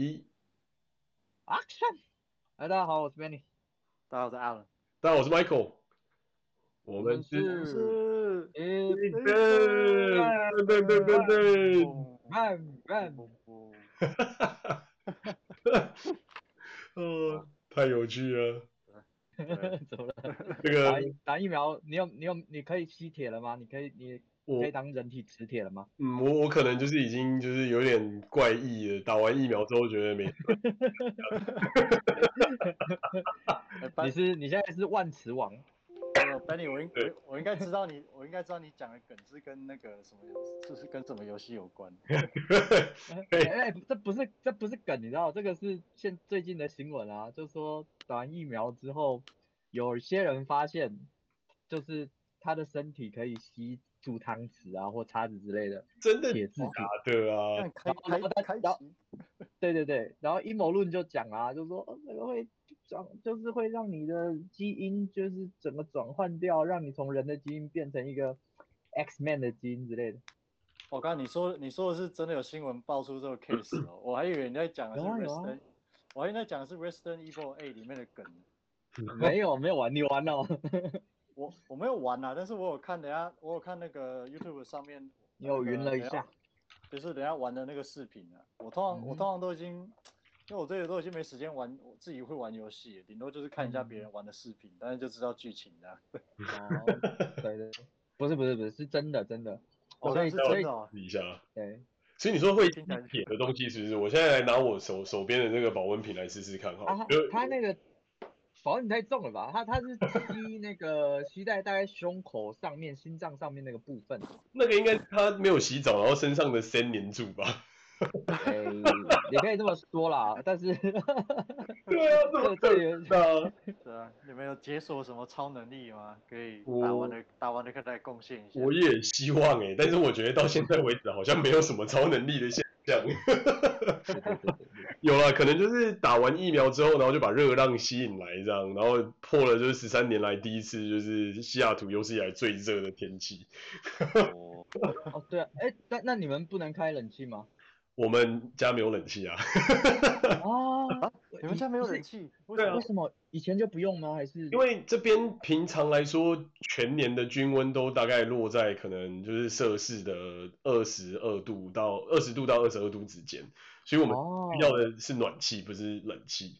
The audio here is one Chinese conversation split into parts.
一，Action！大家好，我是 Benny。大家好，我是 Alan。大家好，我是 Michael。我们是是一个对对对对对，慢慢，哈哈哈哈哈，嗯，太有趣了。怎么了？这个打打疫苗，你有你有你可以吸铁了吗？你可以你可以当人体磁铁了吗？嗯，我我可能就是已经就是有点怪异了。打完疫苗之后觉得没。你是你现在是万磁王。呃，Benny，我应我我应该知道你，我应该知道你讲的梗是跟那个什么游，就是跟什么游戏有关。哎哎，这不是这不是梗，你知道，这个是现最近的新闻啊，就是说打完疫苗之后，有些人发现，就是他的身体可以吸住汤匙啊或叉子之类的，真的铁质假的啊？开开开开，对对对，然后阴谋论就讲啊，就是说那个会。转就是会让你的基因就是整个转换掉，让你从人的基因变成一个 X Man 的基因之类的。我刚刚你说你说的是真的有新闻爆出这个 case 哦，我还以为你在讲的是 Resident，我还以为在讲的是 Resident Evil 8里面的梗。没有没有玩，你玩哦。我我没有玩啊，但是我有看，等下我有看那个 YouTube 上面，你有云了一下，就是等下玩的那个视频啊。我通常我通常都已经。因为我这里都已经没时间玩，我自己会玩游戏，顶多就是看一下别人玩的视频，嗯、但是就知道剧情的。哦，对对，不是不是不是，是真的真的。哦，所以是真的。试一下。对。所以你说会铁的东西是不是？我现在来拿我手手边的那个保温瓶来试试看哈。啊，它那个保温瓶太重了吧？他他是吸那个吸在大概胸口上面、心脏上面那个部分。那个应该他没有洗澡，然后身上的先黏住吧？哎，也可以这么说啦，但是，对啊，这么这也是啊，是啊，你们有解锁什么超能力吗？可以打完的打完的可以再贡献一下。我也希望哎、欸，但是我觉得到现在为止好像没有什么超能力的现象。有了，可能就是打完疫苗之后，然后就把热浪吸引来这样，然后破了就是十三年来第一次就是西雅图有史以来最热的天气。哦，哦对啊，哎、欸，那那你们不能开冷气吗？我们家没有冷气啊！啊，你们家没有冷气？对啊，为什么以前就不用吗？还是因为这边平常来说，全年的均温都大概落在可能就是摄氏的二十二度到二十度到二十二度之间，所以我们要的是暖气，不是冷气。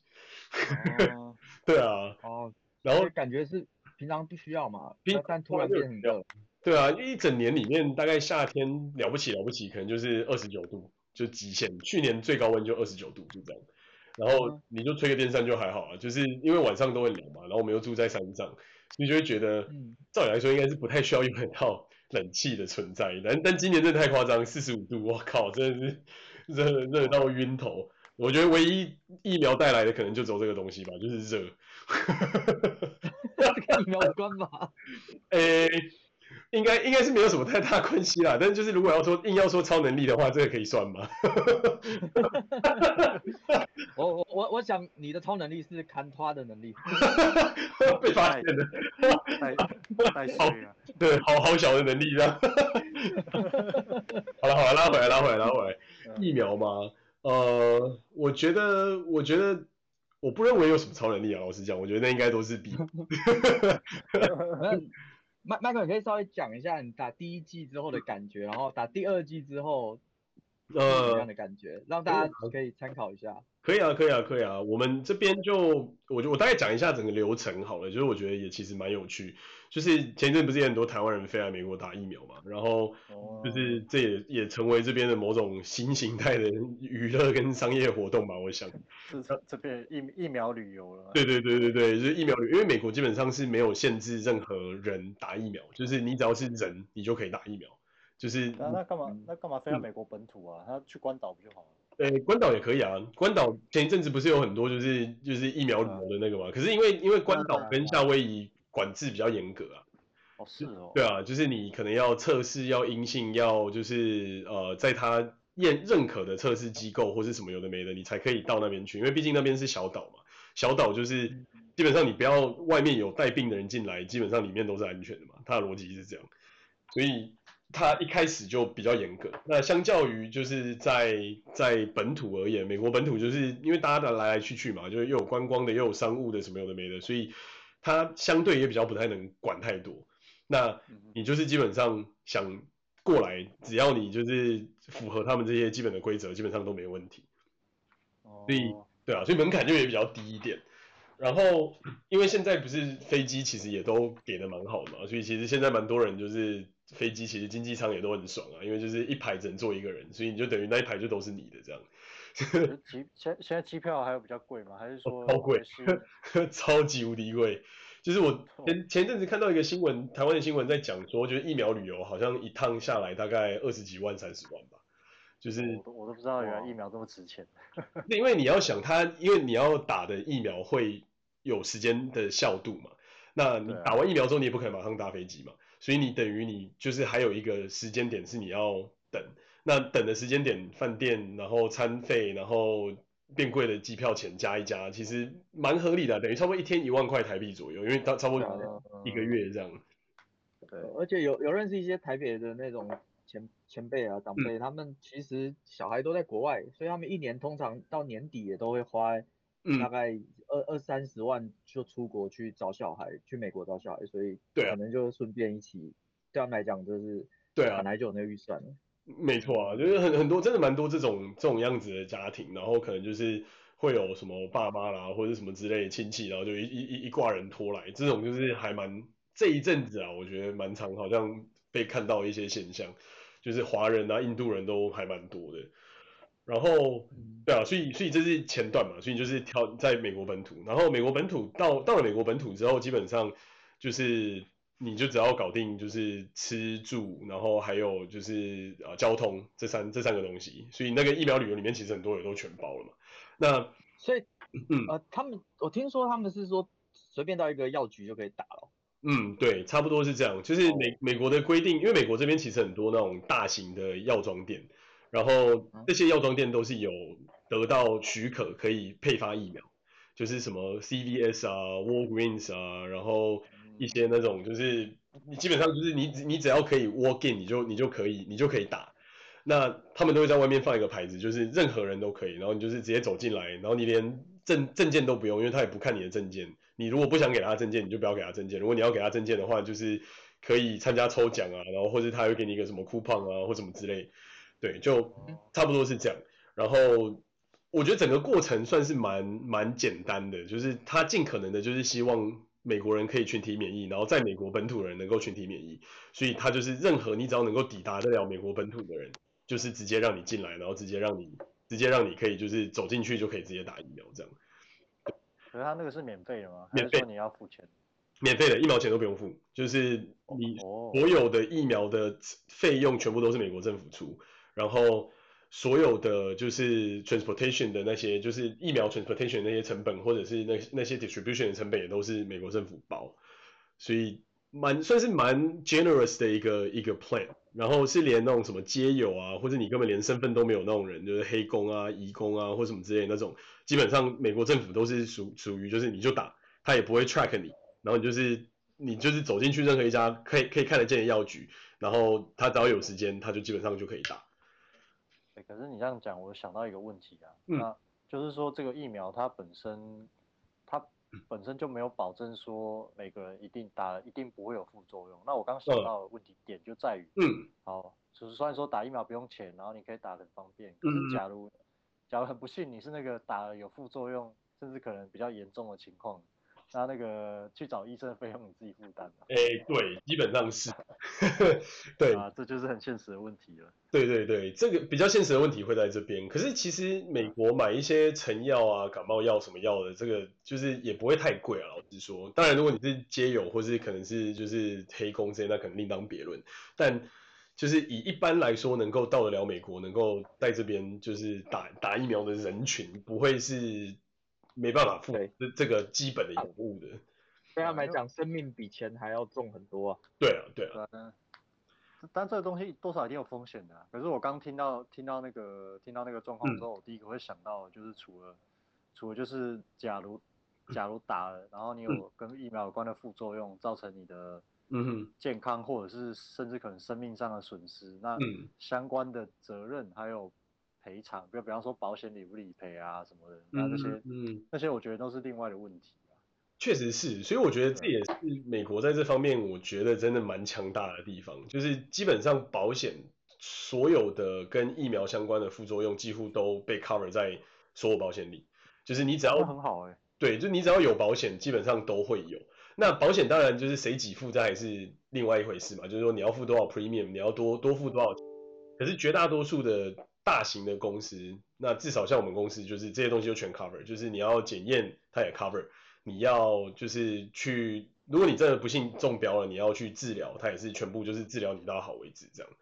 哦，对啊。哦，然后感觉是平常不需要嘛，但突然变很热。对啊，一整年里面大概夏天了不起了不起，可能就是二十九度。就极限，去年最高温就二十九度，就这样。然后你就吹个电扇就还好啊，就是因为晚上都会凉嘛。然后我们又住在山上，你就会觉得，照理来说应该是不太需要用得到冷气的存在。但但今年真的太夸张，四十五度，我靠，真的是热热到晕头。我觉得唯一疫苗带来的可能就只有这个东西吧，就是热。跟疫苗有关吧？诶。应该应该是没有什么太大关系啦，但就是如果要说硬要说超能力的话，这个可以算吗？我我我我想你的超能力是看花的能力，被发现了，太太水了，对，好好小的能力这样。好了好了，拉回来拉回来拉回来，疫苗吗，呃，我觉得我觉得我不认为有什么超能力啊，老实讲，我觉得那应该都是比。麦麦克，你可以稍微讲一下你打第一季之后的感觉，然后打第二季之后，呃，什么样的感觉，让大家可以参考一下。可以啊，可以啊，可以啊。我们这边就，我就我大概讲一下整个流程好了，就是我觉得也其实蛮有趣。就是前阵不是也很多台湾人飞来美国打疫苗嘛，然后就是这也也成为这边的某种新形态的娱乐跟商业活动吧，我想。是这这边疫疫苗旅游了。对对对对对，就是疫苗旅，因为美国基本上是没有限制任何人打疫苗，就是你只要是人，你就可以打疫苗。就是那那干嘛那干嘛飞到美国本土啊？嗯、他去关岛不就好了？呃，关岛也可以啊。关岛前一阵子不是有很多就是就是疫苗旅游的那个嘛？可是因为因为关岛跟夏威夷管制比较严格啊。哦，是哦。对啊，就是你可能要测试，要阴性，要就是呃，在他验认可的测试机构或是什么有的没的，你才可以到那边去。因为毕竟那边是小岛嘛，小岛就是基本上你不要外面有带病的人进来，基本上里面都是安全的嘛。它的逻辑是这样，所以它一开始就比较严格。那相较于就是在在本土而言，美国本土就是因为大家的来来去去嘛，就是又有观光的，又有商务的，什么有的没的，所以它相对也比较不太能管太多。那你就是基本上想过来，只要你就是符合他们这些基本的规则，基本上都没问题。所以对啊，所以门槛就也比较低一点。然后因为现在不是飞机其实也都给的蛮好的嘛，所以其实现在蛮多人就是。飞机其实经济舱也都很爽啊，因为就是一排只能坐一个人，所以你就等于那一排就都是你的这样。机现现在机票还有比较贵吗？还是说超贵？超级无敌贵。就是我前前阵子看到一个新闻，台湾的新闻在讲说，就是疫苗旅游好像一趟下来大概二十几万、三十万吧。就是我都我都不知道原来疫苗这么值钱。因为你要想它，因为你要打的疫苗会有时间的效度嘛。那你打完疫苗之后，你也不可能马上搭飞机嘛。所以你等于你就是还有一个时间点是你要等，那等的时间点，饭店，然后餐费，然后变贵的机票钱加一加，其实蛮合理的，等于差不多一天一万块台币左右，因为到差不多一个月这样。对，而且有有认识一些台北的那种前前辈啊长辈，嗯，他们其实小孩都在国外，所以他们一年通常到年底也都会花大概，嗯。二二三十万就出国去找小孩，去美国找小孩，所以可能就顺便一起，对他们来讲就是对啊，本来就有那个预算了。没错啊，就是很很多真的蛮多这种这种样子的家庭，然后可能就是会有什么爸妈啦或者什么之类的亲戚，然后就一一一挂人拖来，这种就是还蛮这一阵子啊，我觉得蛮常好像被看到一些现象，就是华人啊、印度人都还蛮多的。然后，对啊，所以所以这是前段嘛，所以就是挑在美国本土，然后美国本土到到了美国本土之后，基本上就是你就只要搞定就是吃住，然后还有就是呃交通这三这三个东西，所以那个疫苗旅游里面其实很多也都全包了嘛。那所以，嗯呃，他们我听说他们是说随便到一个药局就可以打了。嗯，对，差不多是这样，就是美美国的规定，因为美国这边其实很多那种大型的药妆店。然后这些药妆店都是有得到许可可以配发疫苗，就是什么 CVS 啊、Walgreens 啊，然后一些那种就是你基本上就是你你只要可以 walk in 你就你就可以你就可以打，那他们都会在外面放一个牌子，就是任何人都可以，然后你就是直接走进来，然后你连证证件都不用，因为他也不看你的证件，你如果不想给他证件，你就不要给他证件，如果你要给他证件的话，就是可以参加抽奖啊，然后或者他会给你一个什么 coupon 啊或什么之类。对，就差不多是这样。然后我觉得整个过程算是蛮蛮简单的，就是他尽可能的就是希望美国人可以群体免疫，然后在美国本土人能够群体免疫。所以他就是任何你只要能够抵达得了美国本土的人，就是直接让你进来，然后直接让你直接让你可以就是走进去就可以直接打疫苗这样。可是他那个是免费的吗？免费，你要付钱？免费的，一毛钱都不用付，就是你所有的疫苗的费用全部都是美国政府出。然后所有的就是 transportation 的那些，就是疫苗 transportation 那些成本，或者是那那些 distribution 的成本，也都是美国政府包，所以蛮算是蛮 generous 的一个一个 plan。然后是连那种什么街友啊，或者你根本连身份都没有那种人，就是黑工啊、移工啊，或什么之类那种，基本上美国政府都是属属于就是你就打，他也不会 track 你，然后你就是你就是走进去任何一家可以可以看得见的药局，然后他只要有时间，他就基本上就可以打。可是你这样讲，我想到一个问题啊，嗯、那就是说这个疫苗它本身，它本身就没有保证说每个人一定打了一定不会有副作用。那我刚想到的问题点就在于，嗯，好，就是虽然说打疫苗不用钱，然后你可以打得很方便，可是假如、嗯、假如很不幸你是那个打了有副作用，甚至可能比较严重的情况。那那个去找医生的费用你自己负担吗？哎、欸，对，基本上是，对啊，这就是很现实的问题了。对对对，这个比较现实的问题会在这边。可是其实美国买一些成药啊、感冒药什么药的，这个就是也不会太贵啊。老实说，当然如果你是街友或是可能是就是黑工这些，那可能另当别论。但就是以一般来说，能够到得了美国，能够在这边就是打打疫苗的人群，不会是。没办法付这这个基本的养护的，对他们来讲，生命比钱还要重很多啊。对啊，对啊。嗯，但这个东西多少一定有风险的啊。可是我刚听到听到那个听到那个状况之后，我第一个会想到就是除了除了就是假如假如打了，然后你有跟疫苗有关的副作用，造成你的嗯哼，健康或者是甚至可能生命上的损失，那相关的责任还有赔偿，比如比方说保险理不理赔啊什么的，那这些，嗯，那些我觉得都是另外的问题啊。确实是，所以我觉得这也是美国在这方面，我觉得真的蛮强大的地方，就是基本上保险所有的跟疫苗相关的副作用几乎都被 cover 在所有保险里，就是你只要很好哎，对，就你只要有保险，基本上都会有。那保险当然就是谁给付，这还是另外一回事嘛。就是说你要付多少 premium，你要多多付多少钱。可是绝大多数的大型的公司，那至少像我们公司，就是这些东西就全 cover。就是你要检验，它也 cover。你要就是去，如果你真的不幸中标了，你要去治疗，它也是全部就是治疗你到好为止这样。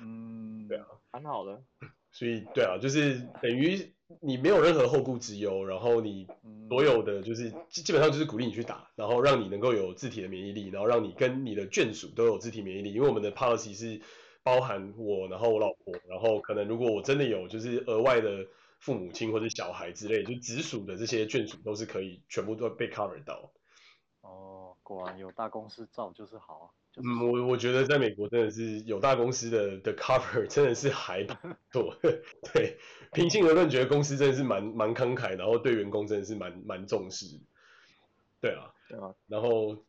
嗯，对啊，蛮好的。所以对啊，就是等于。你没有任何后顾之忧，然后你所有的就是基本上就是鼓励你去打，然后让你能够有自体的免疫力，然后让你跟你的眷属都有自体免疫力，因为我们的 policy 是包含我，然后我老婆，然后可能如果我真的有就是额外的父母亲或者小孩之类，就直属的这些眷属都是可以全部都被 cover 到。哦，果然有大公司照就是好啊。就是、嗯，我我觉得在美国真的是有大公司的的 cover 真的是还不错。对，平心而论，觉得公司真的是蛮蛮慷慨，然后对员工真的是蛮蛮重视。对啊，对啊。然后，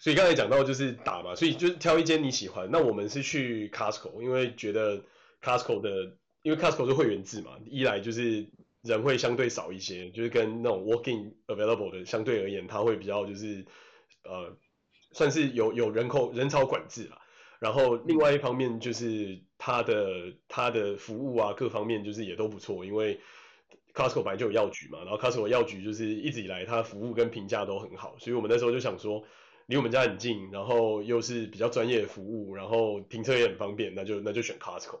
所以刚才讲到就是打嘛，所以就是挑一间你喜欢。那我们是去 Costco，因为觉得 Costco 的，因为 Costco 是会员制嘛，一来就是人会相对少一些，就是跟那种 walking available 的相对而言，它会比较就是呃。算是有有人口人潮管制啦，然后另外一方面就是它的它的服务啊，各方面就是也都不错，因为 Costco 本来就有药局嘛，然后 Costco 药局就是一直以来它服务跟评价都很好，所以我们那时候就想说离我们家很近，然后又是比较专业的服务，然后停车也很方便，那就那就选 Costco，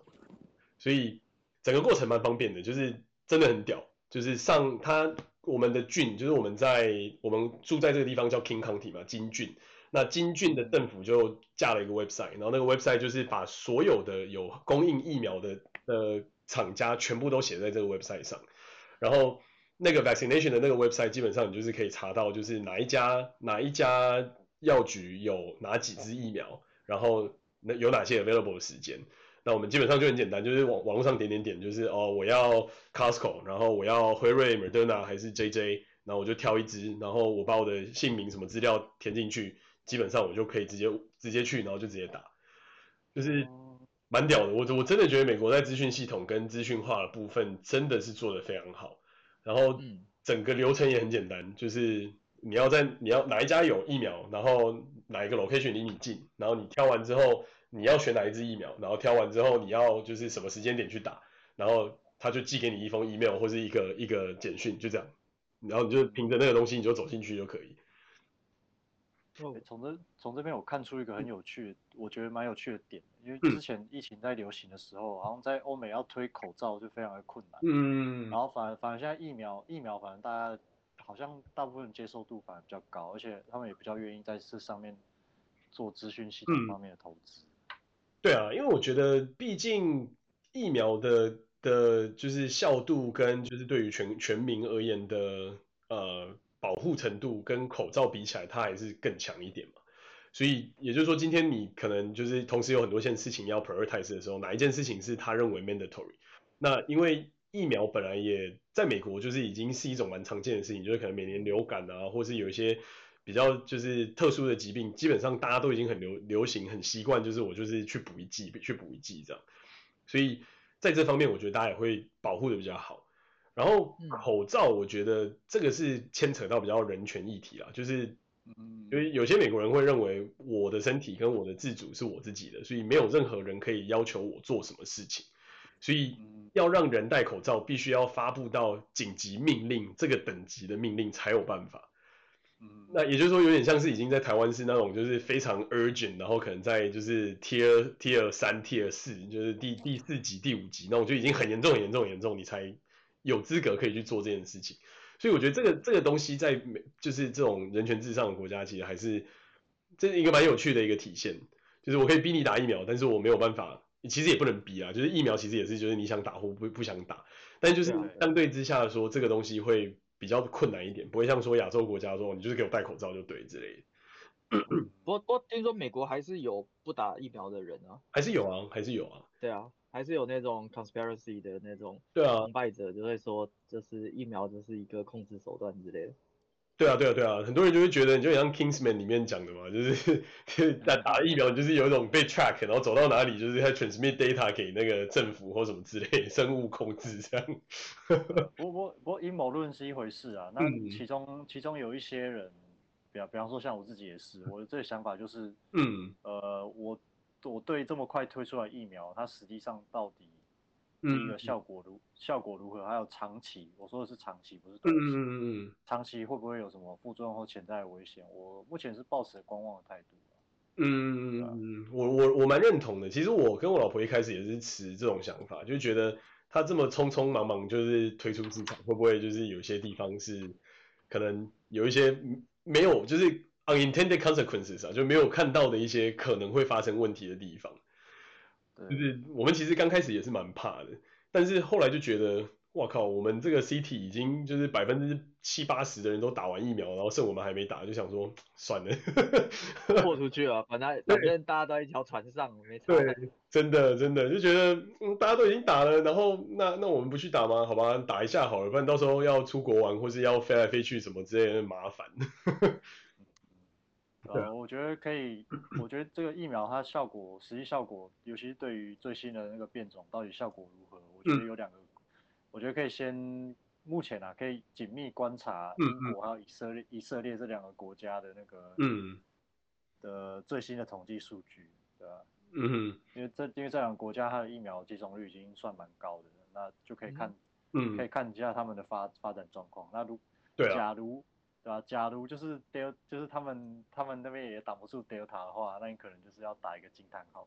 所以整个过程蛮方便的，就是真的很屌，就是上它我们的郡，就是我们在我们住在这个地方叫 King County 嘛，金郡。那金郡的政府就架了一个 website，然后那个 website 就是把所有的有供应疫苗的呃厂家全部都写在这个 website 上，然后那个 vaccination 的那个 website 基本上你就是可以查到就是哪一家哪一家药局有哪几支疫苗，然后那有哪些 available 的时间，那我们基本上就很简单，就是网网络上点点点，就是哦我要 Costco，然后我要辉瑞、Moderna 还是 JJ，然后我就挑一支，然后我把我的姓名什么资料填进去。基本上我就可以直接直接去，然后就直接打，就是蛮屌的。我我真的觉得美国在资讯系统跟资讯化的部分真的是做得非常好。然后整个流程也很简单，就是你要在你要哪一家有疫苗，然后哪一个 location 离你近，然后你挑完之后你要选哪一支疫苗，然后挑完之后你要就是什么时间点去打，然后他就寄给你一封 email 或是一个一个简讯，就这样，然后你就凭着那个东西你就走进去就可以。从这从这边我看出一个很有趣的，我觉得蛮有趣的点，因为之前疫情在流行的时候，好像在欧美要推口罩就非常的困难，嗯，然后反而反而现在疫苗疫苗反正大家好像大部分接受度反而比较高，而且他们也比较愿意在这上面做资讯系统方面的投资。对啊，因为我觉得毕竟疫苗的的就是效度跟就是对于全全民而言的呃。保护程度跟口罩比起来，它还是更强一点嘛。所以也就是说，今天你可能就是同时有很多件事情要 prioritize 的时候，哪一件事情是他认为 mandatory？那因为疫苗本来也在美国就是已经是一种蛮常见的事情，就是可能每年流感啊，或是有一些比较就是特殊的疾病，基本上大家都已经很流流行，很习惯，就是我就是去补一剂，去补一剂这样。所以在这方面，我觉得大家也会保护的比较好。然后口罩，我觉得这个是牵扯到比较人权议题啦，就是，因为有些美国人会认为我的身体跟我的自主是我自己的，所以没有任何人可以要求我做什么事情，所以要让人戴口罩，必须要发布到紧急命令这个等级的命令才有办法。嗯那也就是说，有点像是已经在台湾是那种就是非常 urgent，然后可能在就是 tier tier 三 tier 四，就是第第四级第五级那种就已经很严重很严重很严重，你才。有资格可以去做这件事情，所以我觉得这个这个东西在美就是这种人权至上的国家，其实还是这是一个蛮有趣的一个体现。就是我可以逼你打疫苗，但是我没有办法，其实也不能比啊。就是疫苗其实也是，就是你想打或不不想打，但就是相对之下说，这个东西会比较困难一点，不会像说亚洲国家说你就是给我戴口罩就对之类的。不过不过听说美国还是有不打疫苗的人啊，还是有啊，还是有啊。对啊，还是有那种 conspiracy 的那种对啊，崇拜者就会说，就是疫苗就是一个控制手段之类的。对啊，对啊，对啊，很多人就会觉得，你就像 Kingsman 里面讲的嘛，就是 打打疫苗，就是有一种被 track，然后走到哪里，就是他 transmit data 给那个政府或什么之类生物控制这样。不过不过阴谋论是一回事啊，那其中、嗯、其中有一些人，比方比方说像我自己也是，我的这个想法就是，嗯，呃，我我对这么快推出来疫苗，它实际上到底。第一个效果如、嗯、效果如何？还有长期，我说的是长期，不是短期。嗯嗯嗯。长期会不会有什么副作用或潜在的危险？我目前是抱持观望的态度。嗯嗯嗯，我我我蛮认同的。其实我跟我老婆一开始也是持这种想法，就觉得他这么匆匆忙忙就是推出市场，会不会就是有些地方是可能有一些没有就是 unintended consequences 啊，就没有看到的一些可能会发生问题的地方。就是我们其实刚开始也是蛮怕的，但是后来就觉得，哇靠，我们这个 CT 已经就是百分之七八十的人都打完疫苗，然后剩我们还没打，就想说算了，豁出去了，反正反正大家都在一条船上，没错。对，真的真的就觉得，嗯，大家都已经打了，然后那那我们不去打吗？好吧，打一下好了，不然到时候要出国玩或是要飞来飞去什么之类的麻烦。呃，我觉得可以，我觉得这个疫苗它效果，实际效果，尤其是对于最新的那个变种，到底效果如何？我觉得有两个，我觉得可以先，目前啊，可以紧密观察英国还有以色列，以色列这两个国家的那个，嗯，的最新的统计数据，对吧？嗯，因为这因为这两个国家它的疫苗接种率已经算蛮高的，那就可以看，嗯，可以看一下他们的发发展状况。那如，假如。对啊，假如就是 Delta 就是他们他们那边也挡不住 Delta 的话，那你可能就是要打一个惊叹号。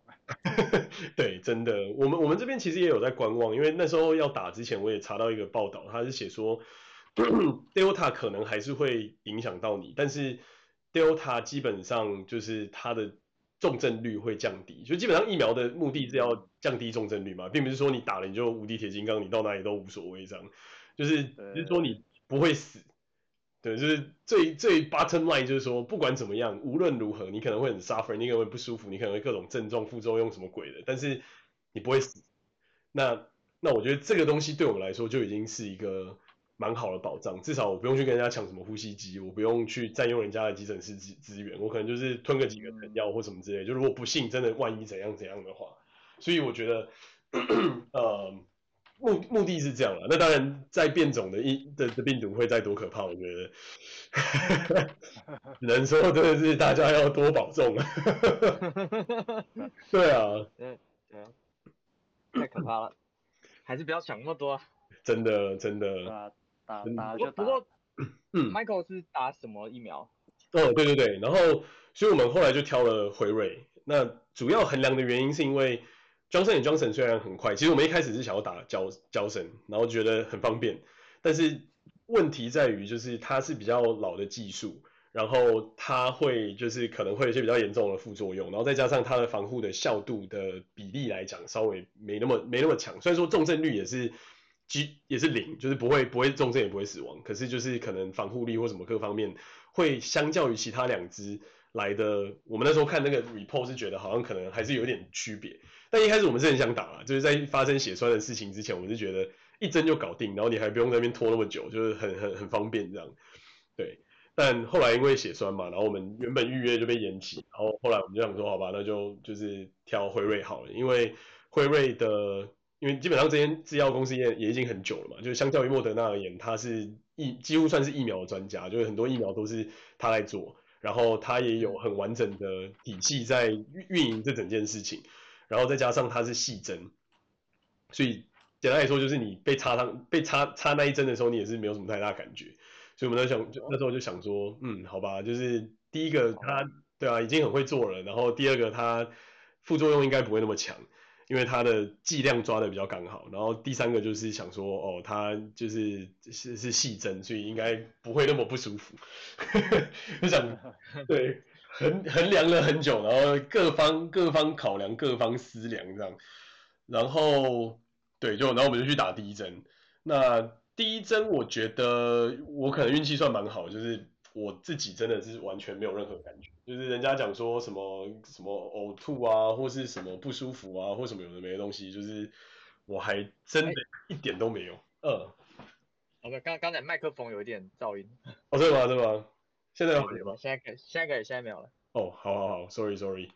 对，真的，我们我们这边其实也有在观望，因为那时候要打之前，我也查到一个报道，他是写说 Delta 可能还是会影响到你，但是 Delta 基本上就是它的重症率会降低，就基本上疫苗的目的是要降低重症率嘛，并不是说你打了你就无敌铁金刚，你到哪里都无所谓这样，就是就是说你不会死。对，就是最最 bottom line，就是说不管怎么样，无论如何，你可能会很 suffer，你可能会不舒服，你可能会各种症状、副作用什么鬼的，但是你不会死。那那我觉得这个东西对我们来说就已经是一个蛮好的保障，至少我不用去跟人家抢什么呼吸机，我不用去占用人家的急诊室资资源，我可能就是吞个几个成药或什么之类。就如果不幸真的万一怎样怎样的话，所以我觉得，呃。目目的是这样了，那当然在变种的一的的病毒会再多可怕，我觉得，只能说真的是大家要多保重啊。对啊，对对啊，太可怕了，还是不要想那么多。啊真的真的。打打打就打。不过，嗯，Michael 是打什么疫苗？哦，对对对，然后所以我们后来就挑了辉瑞。那主要衡量的原因是因为。Johnson & Johnson 虽然很快，其实我们一开始是想要打娇娇生，然后觉得很方便，但是问题在于就是它是比较老的技术，然后它会就是可能会有一些比较严重的副作用，然后再加上它的防护的效度的比例来讲稍微没那么没那么强，虽然说重症率也是几也是零，就是不会不会重症也不会死亡，可是就是可能防护力或什么各方面会相较于其他两只来的，我们那时候看那个 report 是觉得好像可能还是有点区别。但一开始我们是很想打啊，就是在发生血栓的事情之前，我们是觉得一针就搞定，然后你还不用在那边拖那么久，就是很很很方便这样。对，但后来因为血栓嘛，然后我们原本预约就被延期，然后后来我们就想说，好吧，那就就是挑辉瑞好了，因为辉瑞的，因为基本上这间制药公司也也已经很久了嘛，就是相较于莫德纳而言，它是疫几乎算是疫苗的专家，就是很多疫苗都是他来做，然后他也有很完整的体系在运营这整件事情。然后再加上它是细针，所以简单来说就是你被插上被插插那一针的时候，你也是没有什么太大感觉。所以我们在想，就那时候就想说，嗯，好吧，就是第一个它对啊已经很会做了，然后第二个它副作用应该不会那么强，因为它的剂量抓的比较刚好。然后第三个就是想说，哦，它就是是是细针，所以应该不会那么不舒服。就想对。衡衡量了很久，然后各方各方考量，各方思量这样，然后对，就然后我们就去打第一针。那第一针我觉得我可能运气算蛮好，就是我自己真的是完全没有任何感觉，就是人家讲说什么什么呕吐啊，或是什么不舒服啊，或什么有的没的东西，就是我还真的一点都没有。嗯。好的刚刚才麦克风有一点噪音。哦，对吗？对吗？现在有吗？现在可以，现在可以，现在没有了。哦，好好好，Sorry，Sorry。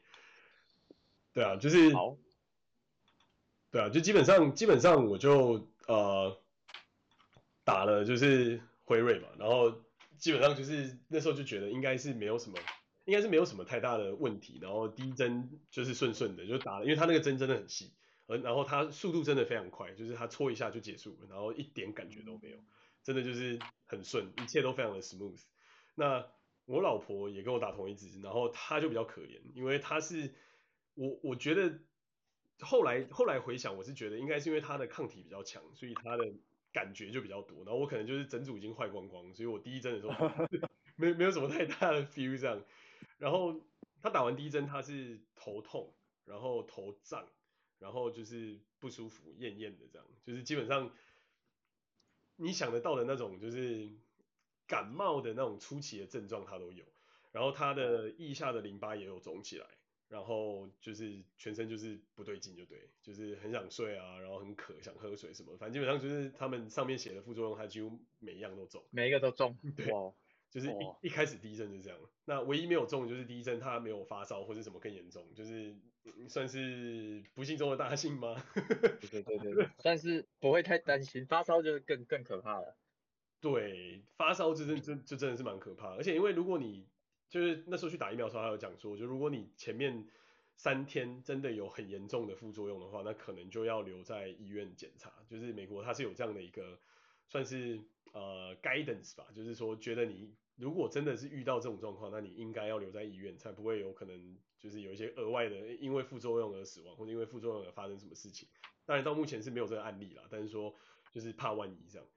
对啊，就是。好。对啊，就基本上基本上我就呃打了就是辉瑞嘛，然后基本上就是那时候就觉得应该是没有什么，应该是没有什么太大的问题，然后第一针就是顺顺的就打了，因为它那个针真的很细，而然后它速度真的非常快，就是它戳一下就结束了，然后一点感觉都没有，真的就是很顺，一切都非常的 smooth。那我老婆也跟我打同一支，然后她就比较可怜，因为她是我我觉得。后来后来回想，我是觉得应该是因为她的抗体比较强，所以她的感觉就比较多。然后我可能就是整组已经坏光光，所以我第一针的时候 没没有什么太大的 feel 这样。然后她打完第一针，她是头痛，然后头胀，然后就是不舒服、厌厌的这样，就是基本上你想得到的那种就是感冒的那种初期的症状他都有。然后他的腋下的淋巴也有肿起来。然后就是全身就是不对劲，就对，就是很想睡啊，然后很渴，想喝水什么，反正基本上就是他们上面写的副作用，他几乎每一样都中，每一个都中，对，哇就是一一开始第一针就这样，那唯一没有中就是第一针他没有发烧或者什么更严重，就是算是不幸中的大幸吗？对对对对，但是不会太担心，发烧就是更更可怕了。对，发烧就真就就真的是蛮可怕，而且因为如果你就是那时候去打疫苗的时候，他有讲说，就如果你前面三天真的有很严重的副作用的话，那可能就要留在医院检查。就是美国它是有这样的一个算是呃 guidance 吧，就是说觉得你如果真的是遇到这种状况，那你应该要留在医院，才不会有可能就是有一些额外的因为副作用而死亡，或者因为副作用而发生什么事情。当然到目前是没有这个案例啦，但是说就是怕万一这样。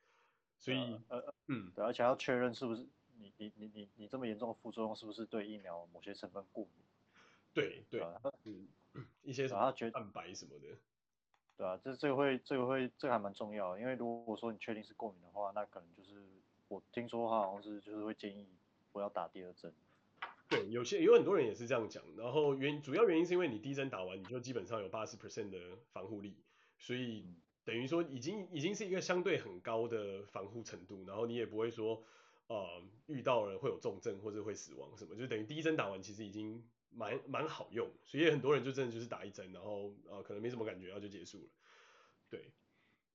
所以呃呃嗯，对，而且要确认是不是。你你你你你这么严重的副作用是不是对疫苗某些成分过敏？对对啊，嗯，一些什么蛋白什么的，对啊，这这个会这个会这个还蛮重要的，因为如果说你确定是过敏的话，那可能就是我听说他好像是就是会建议不要打第二针。对，有些有很多人也是这样讲，然后原主要原因是因为你第一针打完你就基本上有八十 percent 的防护力，所以等于说已经已经是一个相对很高的防护程度，然后你也不会说。呃，遇到了会有重症或者会死亡什么，就等于第一针打完其实已经蛮蛮好用，所以很多人就真的就是打一针，然后呃可能没什么感觉，然后就结束了。对，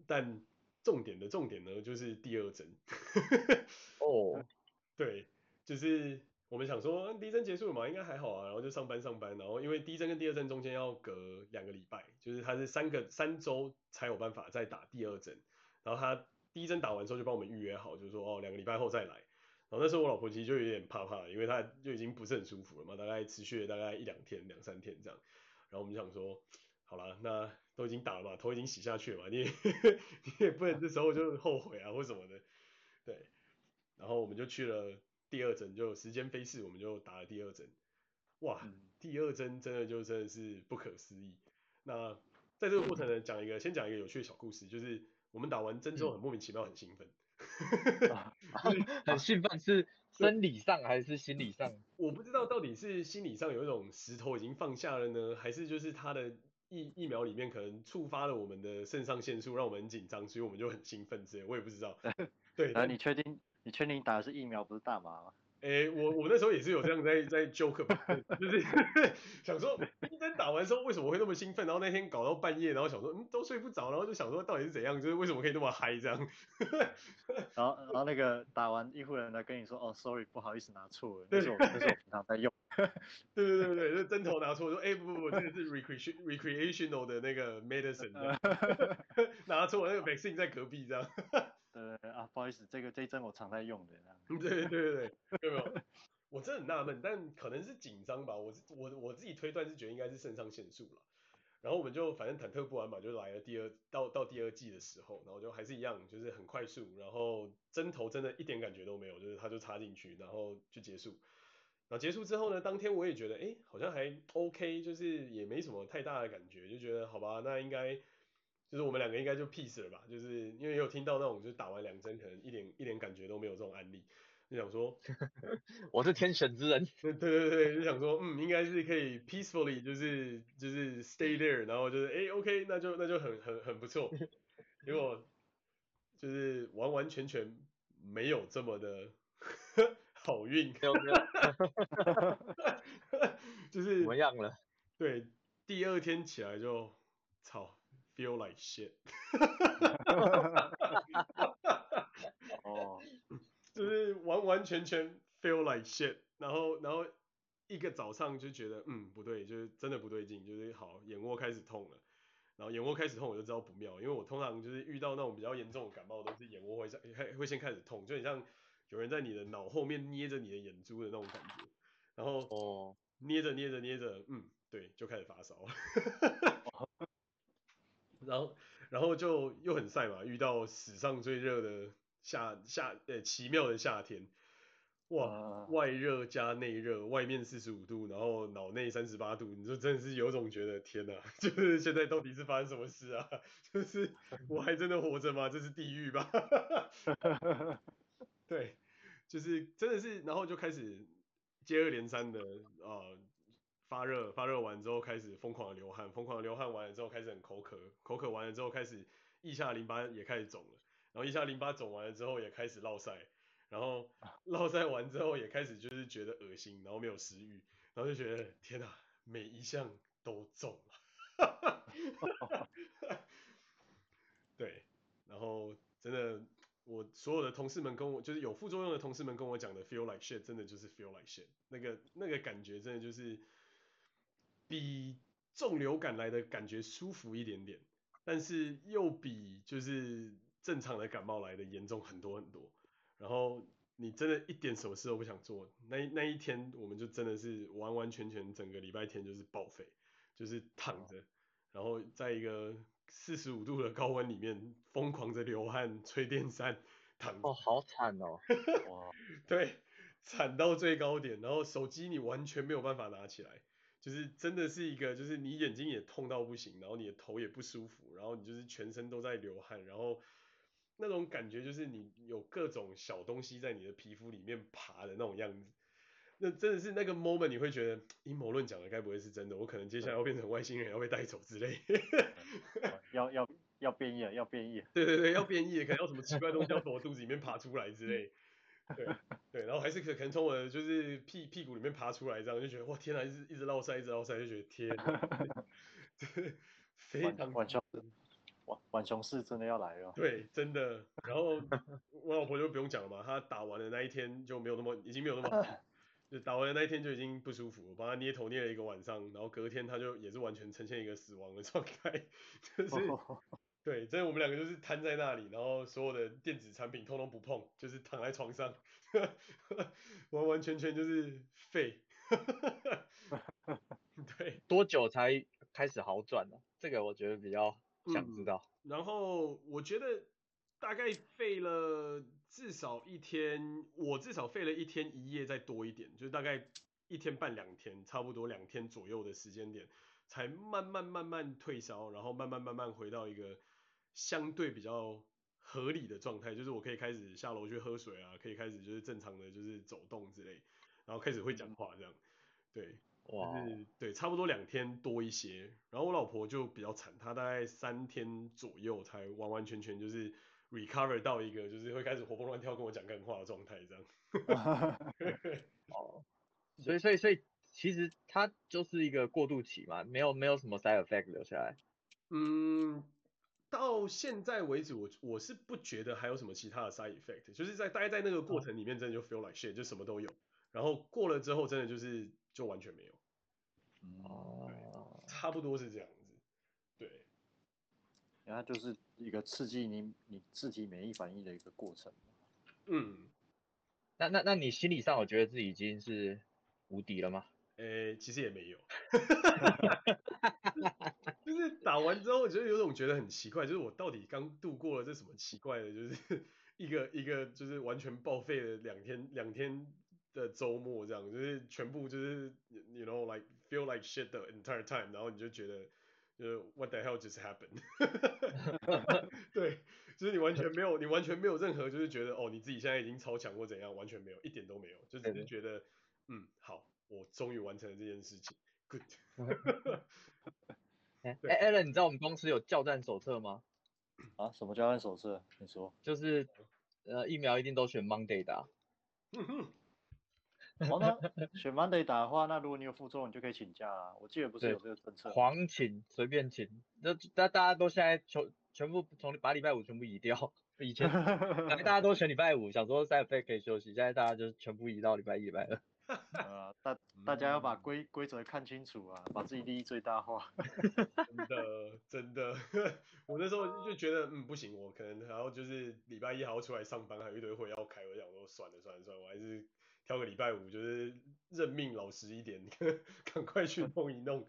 但重点的重点呢就是第二针。哦，对，就是我们想说第一针结束了嘛，应该还好啊，然后就上班上班，然后因为第一针跟第二针中间要隔两个礼拜，就是他是三个三周才有办法再打第二针，然后他第一针打完之后就帮我们预约好，就是说哦两个礼拜后再来。然后那时候我老婆其实就有点怕怕，因为她就已经不是很舒服了嘛，大概持续了大概一两天、两三天这样。然后我们想说，好了，那都已经打了嘛，头已经洗下去了嘛，你也 你也不能这时候就后悔啊或什么的。对。然后我们就去了第二针，就时间飞逝，我们就打了第二针。哇，第二针真的就真的是不可思议。那在这个过程呢，讲一个先讲一个有趣的小故事，就是我们打完针之后很莫名其妙很兴奋。很兴奋，是生理上还是心理上？我不知道到底是心理上有一种石头已经放下了呢，还是就是他的疫疫苗里面可能触发了我们的肾上腺素，让我们很紧张，所以我们就很兴奋之类，我也不知道。对，那你确定你确定你打的是疫苗不是大麻吗？哎、欸，我我那时候也是有这样在在 joke 吧，就是 想说一针打完之后为什么会那么兴奋，然后那天搞到半夜，然后想说嗯都睡不着，然后就想说到底是怎样，就是为什么可以那么嗨这样。然后然后那个打完医护人员来跟你说哦，sorry 不好意思拿错了，那是我那是我平常在用。对对对对，就针头拿错，说哎、欸、不不不，这个是 recreation recreational 的那个 medicine，拿错那个 vaccine 在隔壁这样。对对啊，不好意思，这个这一针我常在用的。对对对对有，没有，我真的很纳闷，但可能是紧张吧。我我我自己推断是觉得应该是肾上腺素了。然后我们就反正忐忑不安嘛，就来了第二到到第二季的时候，然后就还是一样，就是很快速，然后针头真的一点感觉都没有，就是它就插进去，然后就结束。然后结束之后呢，当天我也觉得哎好像还 OK，就是也没什么太大的感觉，就觉得好吧，那应该。就是我们两个应该就 peace 了吧，就是因为有听到那种就是打完两针可能一点一点感觉都没有这种案例，就想说，我是天选之人。对对对对，就想说，嗯，应该是可以 peacefully，就是就是 stay there，然后就是哎，OK，那就那就很很很不错。结果就是完完全全没有这么的 好运，就是怎么样了？对，第二天起来就操，feel like shit。哦，就是完完全全 feel like shit，然后然后一个早上就觉得嗯不对，就是真的不对劲，就是好眼窝开始痛了，然后眼窝开始痛我就知道不妙，因为我通常就是遇到那种比较严重的感冒都是眼窝会开会先开始痛，就很像有人在你的脑后面捏着你的眼珠的那种感觉，然后哦。捏着捏着捏着，嗯对，就开始发烧了，然后然后就又很晒嘛，遇到史上最热的。夏夏呃奇妙的夏天，哇，外热加内热，外面四十五度，然后脑内三十八度，你说真的是有种觉得天呐，就是现在到底是发生什么事啊？就是我还真的活着吗？这是地狱吧？对，就是真的是，然后就开始接二连三的啊、呃、发热，发热完之后开始疯狂的流汗，疯狂的流汗完了之后开始很口渴，口渴完了之后开始腋下淋巴也开始肿了。然后腋下淋巴肿完了之后也开始落赛，然后落赛完之后也开始就是觉得恶心，然后没有食欲，然后就觉得天哪，每一项都中了，对，然后真的我所有的同事们跟我就是有副作用的同事们跟我讲的 feel like shit，真的就是 feel like shit，那个那个感觉真的就是比重流感来的感觉舒服一点点，但是又比就是。正常的感冒来的严重很多很多，然后你真的一点什么事都不想做，那那一天我们就真的是完完全全整个礼拜天就是报废，就是躺着，然后在一个四十五度的高温里面疯狂的流汗、吹电扇、躺着。哦，好惨哦！哇，对，惨到最高点，然后手机你完全没有办法拿起来，就是真的是一个，就是你眼睛也痛到不行，然后你的头也不舒服，然后你就是全身都在流汗，然后。那种感觉就是你有各种小东西在你的皮肤里面爬的那种样子，那真的是那个 moment 你会觉得阴谋论讲的该不会是真的？我可能接下来要变成外星人，要被带走之类。要要要变异了，要变异。对对对，要变异，可能要什么奇怪东西要从我肚子里面爬出来之类。对对，然后还是可可能从我的就是屁屁股里面爬出来，这样就觉得哇天哪，一直一直绕塞，一直绕塞，就觉得天哪，非常晚上。晚晚熊市真的要来了，对，真的。然后我老婆就不用讲了嘛，她打完的那一天就没有那么，已经没有那么，就打完的那一天就已经不舒服，我帮她捏头捏了一个晚上，然后隔天她就也是完全呈现一个死亡的状态，就是，对，真的我们两个就是瘫在那里，然后所有的电子产品通通不碰，就是躺在床上，完完全全就是废。对，多久才开始好转呢？这个我觉得比较。想知道、嗯，然后我觉得大概废了至少一天，我至少废了一天一夜再多一点，就大概一天半两天，差不多两天左右的时间点，才慢慢慢慢退烧，然后慢慢慢慢回到一个相对比较合理的状态，就是我可以开始下楼去喝水啊，可以开始就是正常的就是走动之类，然后开始会讲话这样，对。哇，就是对，差不多两天多一些，然后我老婆就比较惨，她大概三天左右才完完全全就是 recover 到一个就是会开始活蹦乱跳跟我讲干话的状态这样。哦，所以所以所以其实它就是一个过渡期嘛，没有没有什么 side effect 留下来。嗯，到现在为止我我是不觉得还有什么其他的 side effect，就是在大概在那个过程里面真的就 feel like shit，就什么都有，然后过了之后真的就是。就完全没有，哦，差不多是这样子，对，然后就是一个刺激你你自己免疫反应的一个过程，嗯，那那那你心理上，我觉得自己已经是无敌了吗？诶、欸，其实也没有，就是打完之后，我觉得有种觉得很奇怪，就是我到底刚度过了这什么奇怪的，就是 一个一个就是完全报废的两天两天。的周末这样，就是全部就是，you know like feel like shit the entire time，然后你就觉得就是 What the hell just happened？对，就是你完全没有，你完全没有任何就是觉得哦，你自己现在已经超强或怎样，完全没有，一点都没有，就只是觉得嗯，好，我终于完成了这件事情，Good。哎，Allen，你知道我们公司有教战手册吗？啊，什么教战手册？你说，就是呃，疫苗一定都选 Monday 打。好呢，选 Monday 打的话，那如果你有副作用，你就可以请假啊。我记得不是有这个政策。狂请，随便请。那大大家都现在全全部从把礼拜五全部移掉。以前大家都选礼拜五，想说 side effect 可以休息，现在大家就全部移到礼拜一、礼拜二。呃，大 大家要把规规则看清楚啊，把自己利益最大化。真 的真的，我那时候就觉得，嗯，不行，我可能然后就是礼拜一还要出来上班，还有一堆会要开，我想说算了算了算了，我还是。挑个礼拜五，就是认命老实一点，赶快去弄一弄。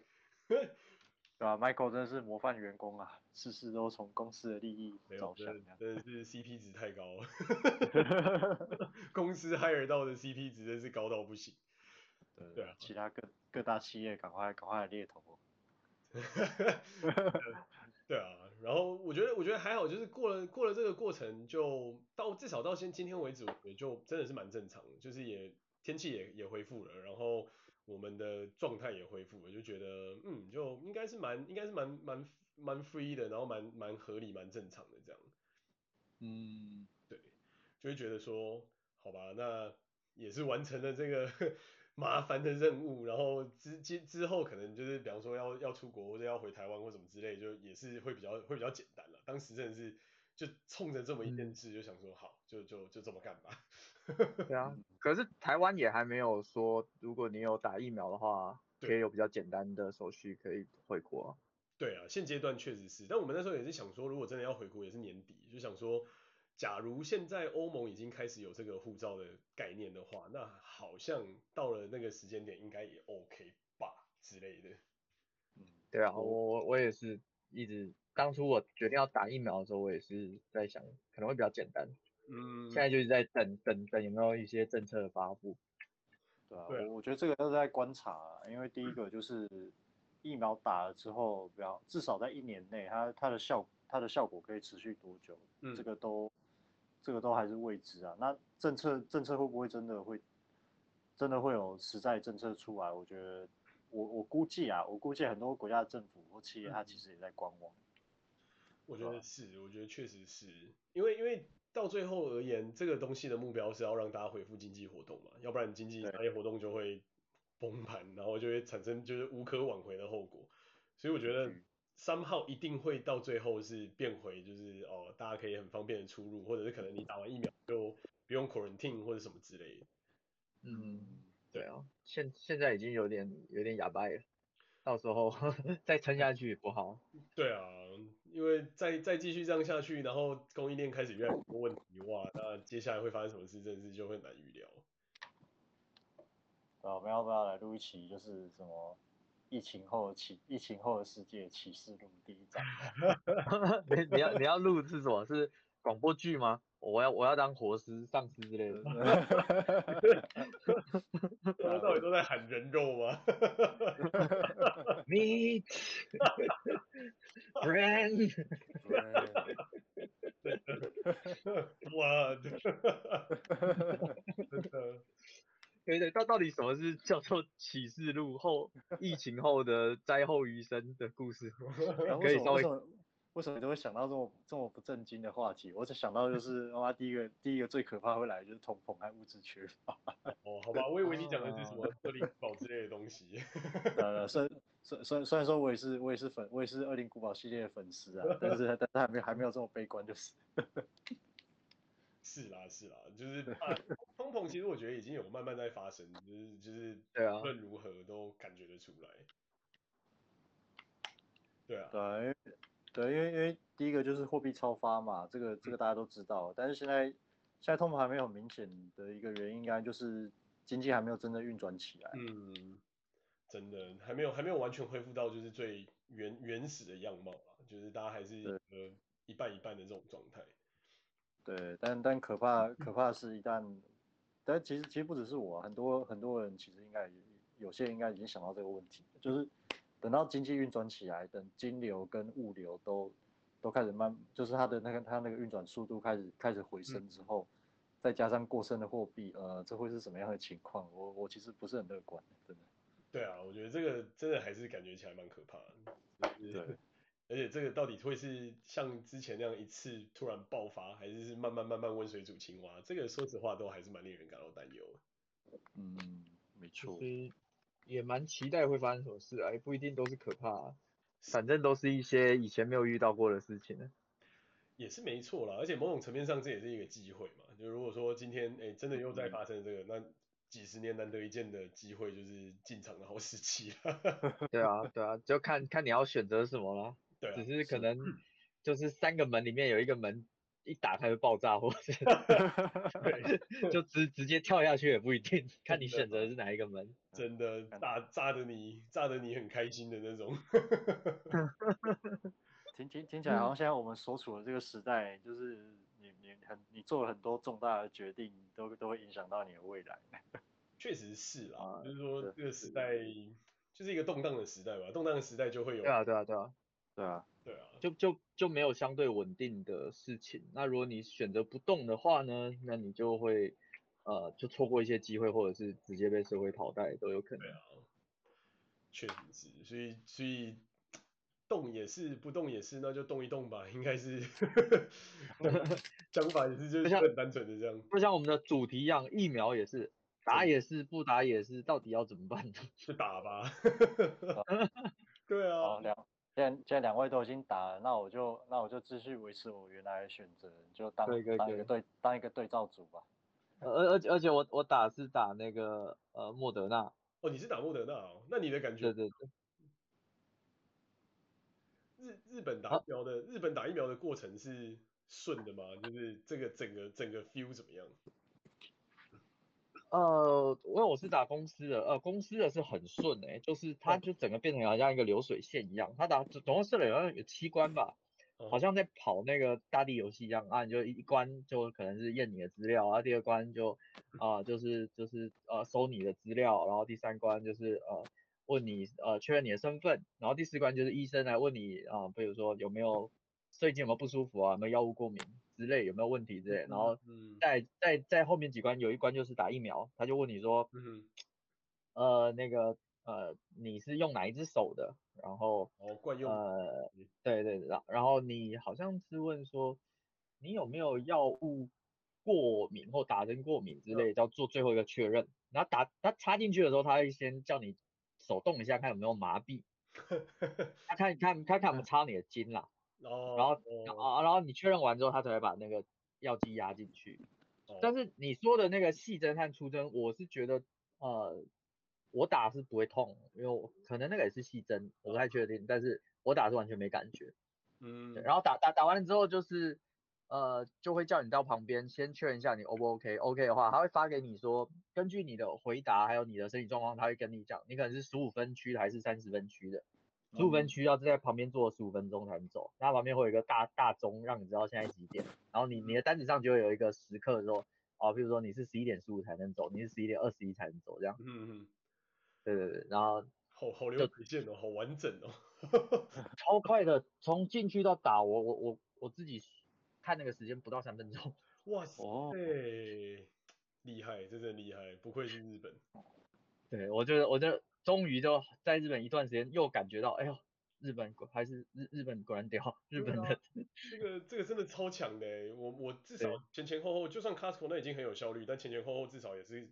对啊，Michael 真的是模范员工啊，事事都从公司的利益着想。真的是 CP 值太高了，公司 hire 到的 CP 值真是高到不行。对，对啊，其他各各大企业赶快赶快来猎头。对啊，然后我觉得我觉得还好，就是过了过了这个过程，就到至少到现今天为止，也就真的是蛮正常的，就是也天气也也恢复了，然后我们的状态也恢复了，就觉得嗯，就应该是蛮应该是蛮蛮蛮 free 的，然后蛮蛮合理蛮正常的这样。嗯，对，就会觉得说，好吧，那也是完成了这个。麻烦的任务，然后之之之后可能就是，比方说要要出国或者要回台湾或什么之类，就也是会比较会比较简单了。当时真的是就冲着这么一件事，就想说好，就就就这么干吧。对啊，可是台湾也还没有说，如果你有打疫苗的话，可以有比较简单的手续可以回国。对啊，现阶段确实是，但我们那时候也是想说，如果真的要回国，也是年底，就想说。假如现在欧盟已经开始有这个护照的概念的话，那好像到了那个时间点应该也 OK 吧之类的。嗯，对啊，我我也是一直当初我决定要打疫苗的时候，我也是在想可能会比较简单。嗯，现在就是在等等等有没有一些政策的发布。对啊，我我觉得这个都是在观察啊，因为第一个就是疫苗打了之后，比较至少在一年内，它它的效它的效果可以持续多久？嗯，这个都。这个都还是未知啊，那政策政策会不会真的会真的会有实在政策出来？我觉得我我估计啊，我估计很多国家的政府或企业，它其实也在观望。我觉得是，我觉得确实是因为因为到最后而言，这个东西的目标是要让大家恢复经济活动嘛，要不然经济商业活动就会崩盘，然后就会产生就是无可挽回的后果。所以我觉得。三号一定会到最后是变回，就是哦，大家可以很方便的出入，或者是可能你打完疫苗就不用 quarantine 或者什么之类的。嗯，对啊，现现在已经有点有点哑巴了，到时候 再撑下去也不好。对啊，因为再再继续这样下去，然后供应链开始越来越多问题，哇，那接下来会发生什么事，真的是就会难预料。啊，我们要不要来录一期，就是什么？疫情后启，疫情后的世界启示录第一章。你你要你要录是什么？是广播剧吗？我要我要当活尸、丧尸之类的。大家到底都在喊人肉吗？Meet friend。Blood。对对，到到底什么是叫做启示录后疫情后的灾后余生的故事？可以稍微为什么你都会想到这么这么不正经的话题？我只想到就 是哇，第一个第一个最可怕会来就是通膨和物质缺乏。哦，好吧，我以为你讲的是什么 二零古堡之类的东西。呃，虽虽虽虽然说我也是我也是粉我也是二零古堡系列的粉丝啊，但是但是还没有还没有这么悲观就是。是啦是啦，就是啊，通膨其实我觉得已经有慢慢在发生，就是就是对啊，无论如何都感觉得出来。对啊。对，对，因为因为第一个就是货币超发嘛，这个这个大家都知道，嗯、但是现在现在通膨还没有明显的一个原因，应该就是经济还没有真的运转起来。嗯，真的还没有还没有完全恢复到就是最原原始的样貌啊，就是大家还是呃一半一半的这种状态。对，但但可怕可怕的是，一旦，但其实其实不只是我，很多很多人其实应该有些应该已经想到这个问题，就是等到经济运转起来，等金流跟物流都都开始慢，就是它的那个它那个运转速度开始开始回升之后，嗯、再加上过剩的货币，呃，这会是什么样的情况？我我其实不是很乐观，真的。对啊，我觉得这个真的还是感觉起来蛮可怕的。就是、对。而且这个到底会是像之前那样一次突然爆发，还是是慢慢慢慢温水煮青蛙？这个说实话都还是蛮令人感到担忧。嗯，没错。也蛮期待会发生什么事啊，也不一定都是可怕啊，反正都是一些以前没有遇到过的事情。也是没错啦，而且某种层面上这也是一个机会嘛。就如果说今天哎真的又再发生这个，嗯、那几十年难得一见的机会就是进场的好时机。对啊，对啊，就看看你要选择什么了。对、啊，只是可能就是三个门里面有一个门一打开就爆炸，或者 对，就直直接跳下去也不一定，看你选择的是哪一个门。真的炸炸得你炸的你很开心的那种。听听听起来好像现在我们所处的这个时代，就是你你很你做了很多重大的决定，都都会影响到你的未来。确实是啊，就是说这个时代就是一个动荡的时代吧，动荡的时代就会有。对啊对啊对啊。对啊，对啊，就就就没有相对稳定的事情。那如果你选择不动的话呢，那你就会呃就错过一些机会，或者是直接被社会淘汰都有可能。对啊，确实是，所以所以动也是，不动也是，那就动一动吧，应该是 想法也是就是很单纯的这样。就像我们的主题一样，疫苗也是打也是，不打也是，到底要怎么办呢？去打吧。对啊。现在现在两位都已经打了，那我就那我就继续维持我原来的选择，就当当一个对当一个对照组吧。而而且而且我我打是打那个呃莫德纳。哦，你是打莫德纳哦？那你的感觉？对对对。日日本打疫苗的、啊、日本打疫苗的过程是顺的吗？就是这个整个整个 feel 怎么样？呃，因为我是打公司的，呃，公司的是很顺诶，就是它就整个变成好像一个流水线一样，它打总共设了好像有七关吧，好像在跑那个大地游戏一样啊，你就一关就可能是验你的资料，然后第二关就啊、呃、就是就是呃收你的资料，然后第三关就是呃问你呃确认你的身份，然后第四关就是医生来问你啊、呃，比如说有没有最近有没有不舒服啊，有没有药物过敏。之类有没有问题之类，然后在在在后面几关有一关就是打疫苗，他就问你说，嗯、呃那个呃你是用哪一只手的？然后哦惯用呃对对，然然后你好像是问说你有没有药物过敏或打针过敏之类，要做最后一个确认。然后打他插进去的时候，他会先叫你手动一下看有没有麻痹，他看看他看有没有插你的筋啦。哦，然后啊，然后你确认完之后，他才会把那个药剂压进去。哦。但是你说的那个细针和粗针，我是觉得呃，我打是不会痛，因为我可能那个也是细针，我不太确定。但是我打是完全没感觉。嗯。然后打打打完了之后，就是呃，就会叫你到旁边先确认一下你 O 不 OK。OK 的话，他会发给你说，根据你的回答还有你的身体状况，他会跟你讲，你可能是十五分区的还是三十分区的。十五分区要在旁边坐十五分钟才能走，那旁边会有一个大大钟让你知道现在几点，然后你你的单子上就会有一个时刻说，哦，比如说你是十一点十五才能走，你是十一点二十一才能走这样。嗯嗯。对对对，然后。好好流水线哦，好完整哦。超快的，从进去到打我我我我自己看那个时间不到三分钟。哇塞，厉害，真的厉害，不愧是日本。对，我觉得我觉得。终于就在日本一段时间，又感觉到，哎呦，日本果还是日日本果然屌，日本的、啊、这个这个真的超强的，我我至少前前后后，就算 Costco 那已经很有效率，但前前后后至少也是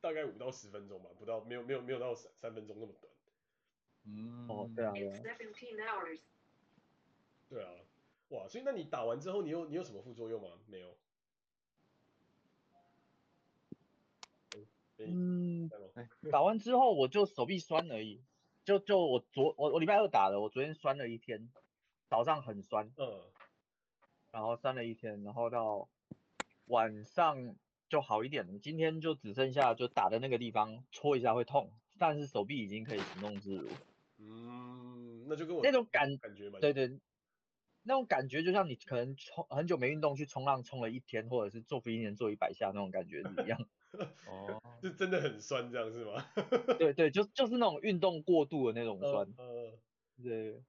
大概五到十分钟吧，不到没有没有没有到三三分钟那么短。嗯，哦，对啊，对啊。对啊，哇，所以那你打完之后，你有你有什么副作用吗？没有。嗯，打完之后我就手臂酸而已，就就我昨我我礼拜二打的，我昨天酸了一天，早上很酸，嗯，然后酸了一天，然后到晚上就好一点了，今天就只剩下就打的那个地方搓一下会痛，但是手臂已经可以行动自如。嗯，那就跟我那种感感觉嘛，对对，那种感觉就像你可能冲很久没运动去冲浪冲了一天，或者是做俯卧撑做一百下那种感觉一样。哦，就真的很酸这样是吗？对对，就就是那种运动过度的那种酸。对。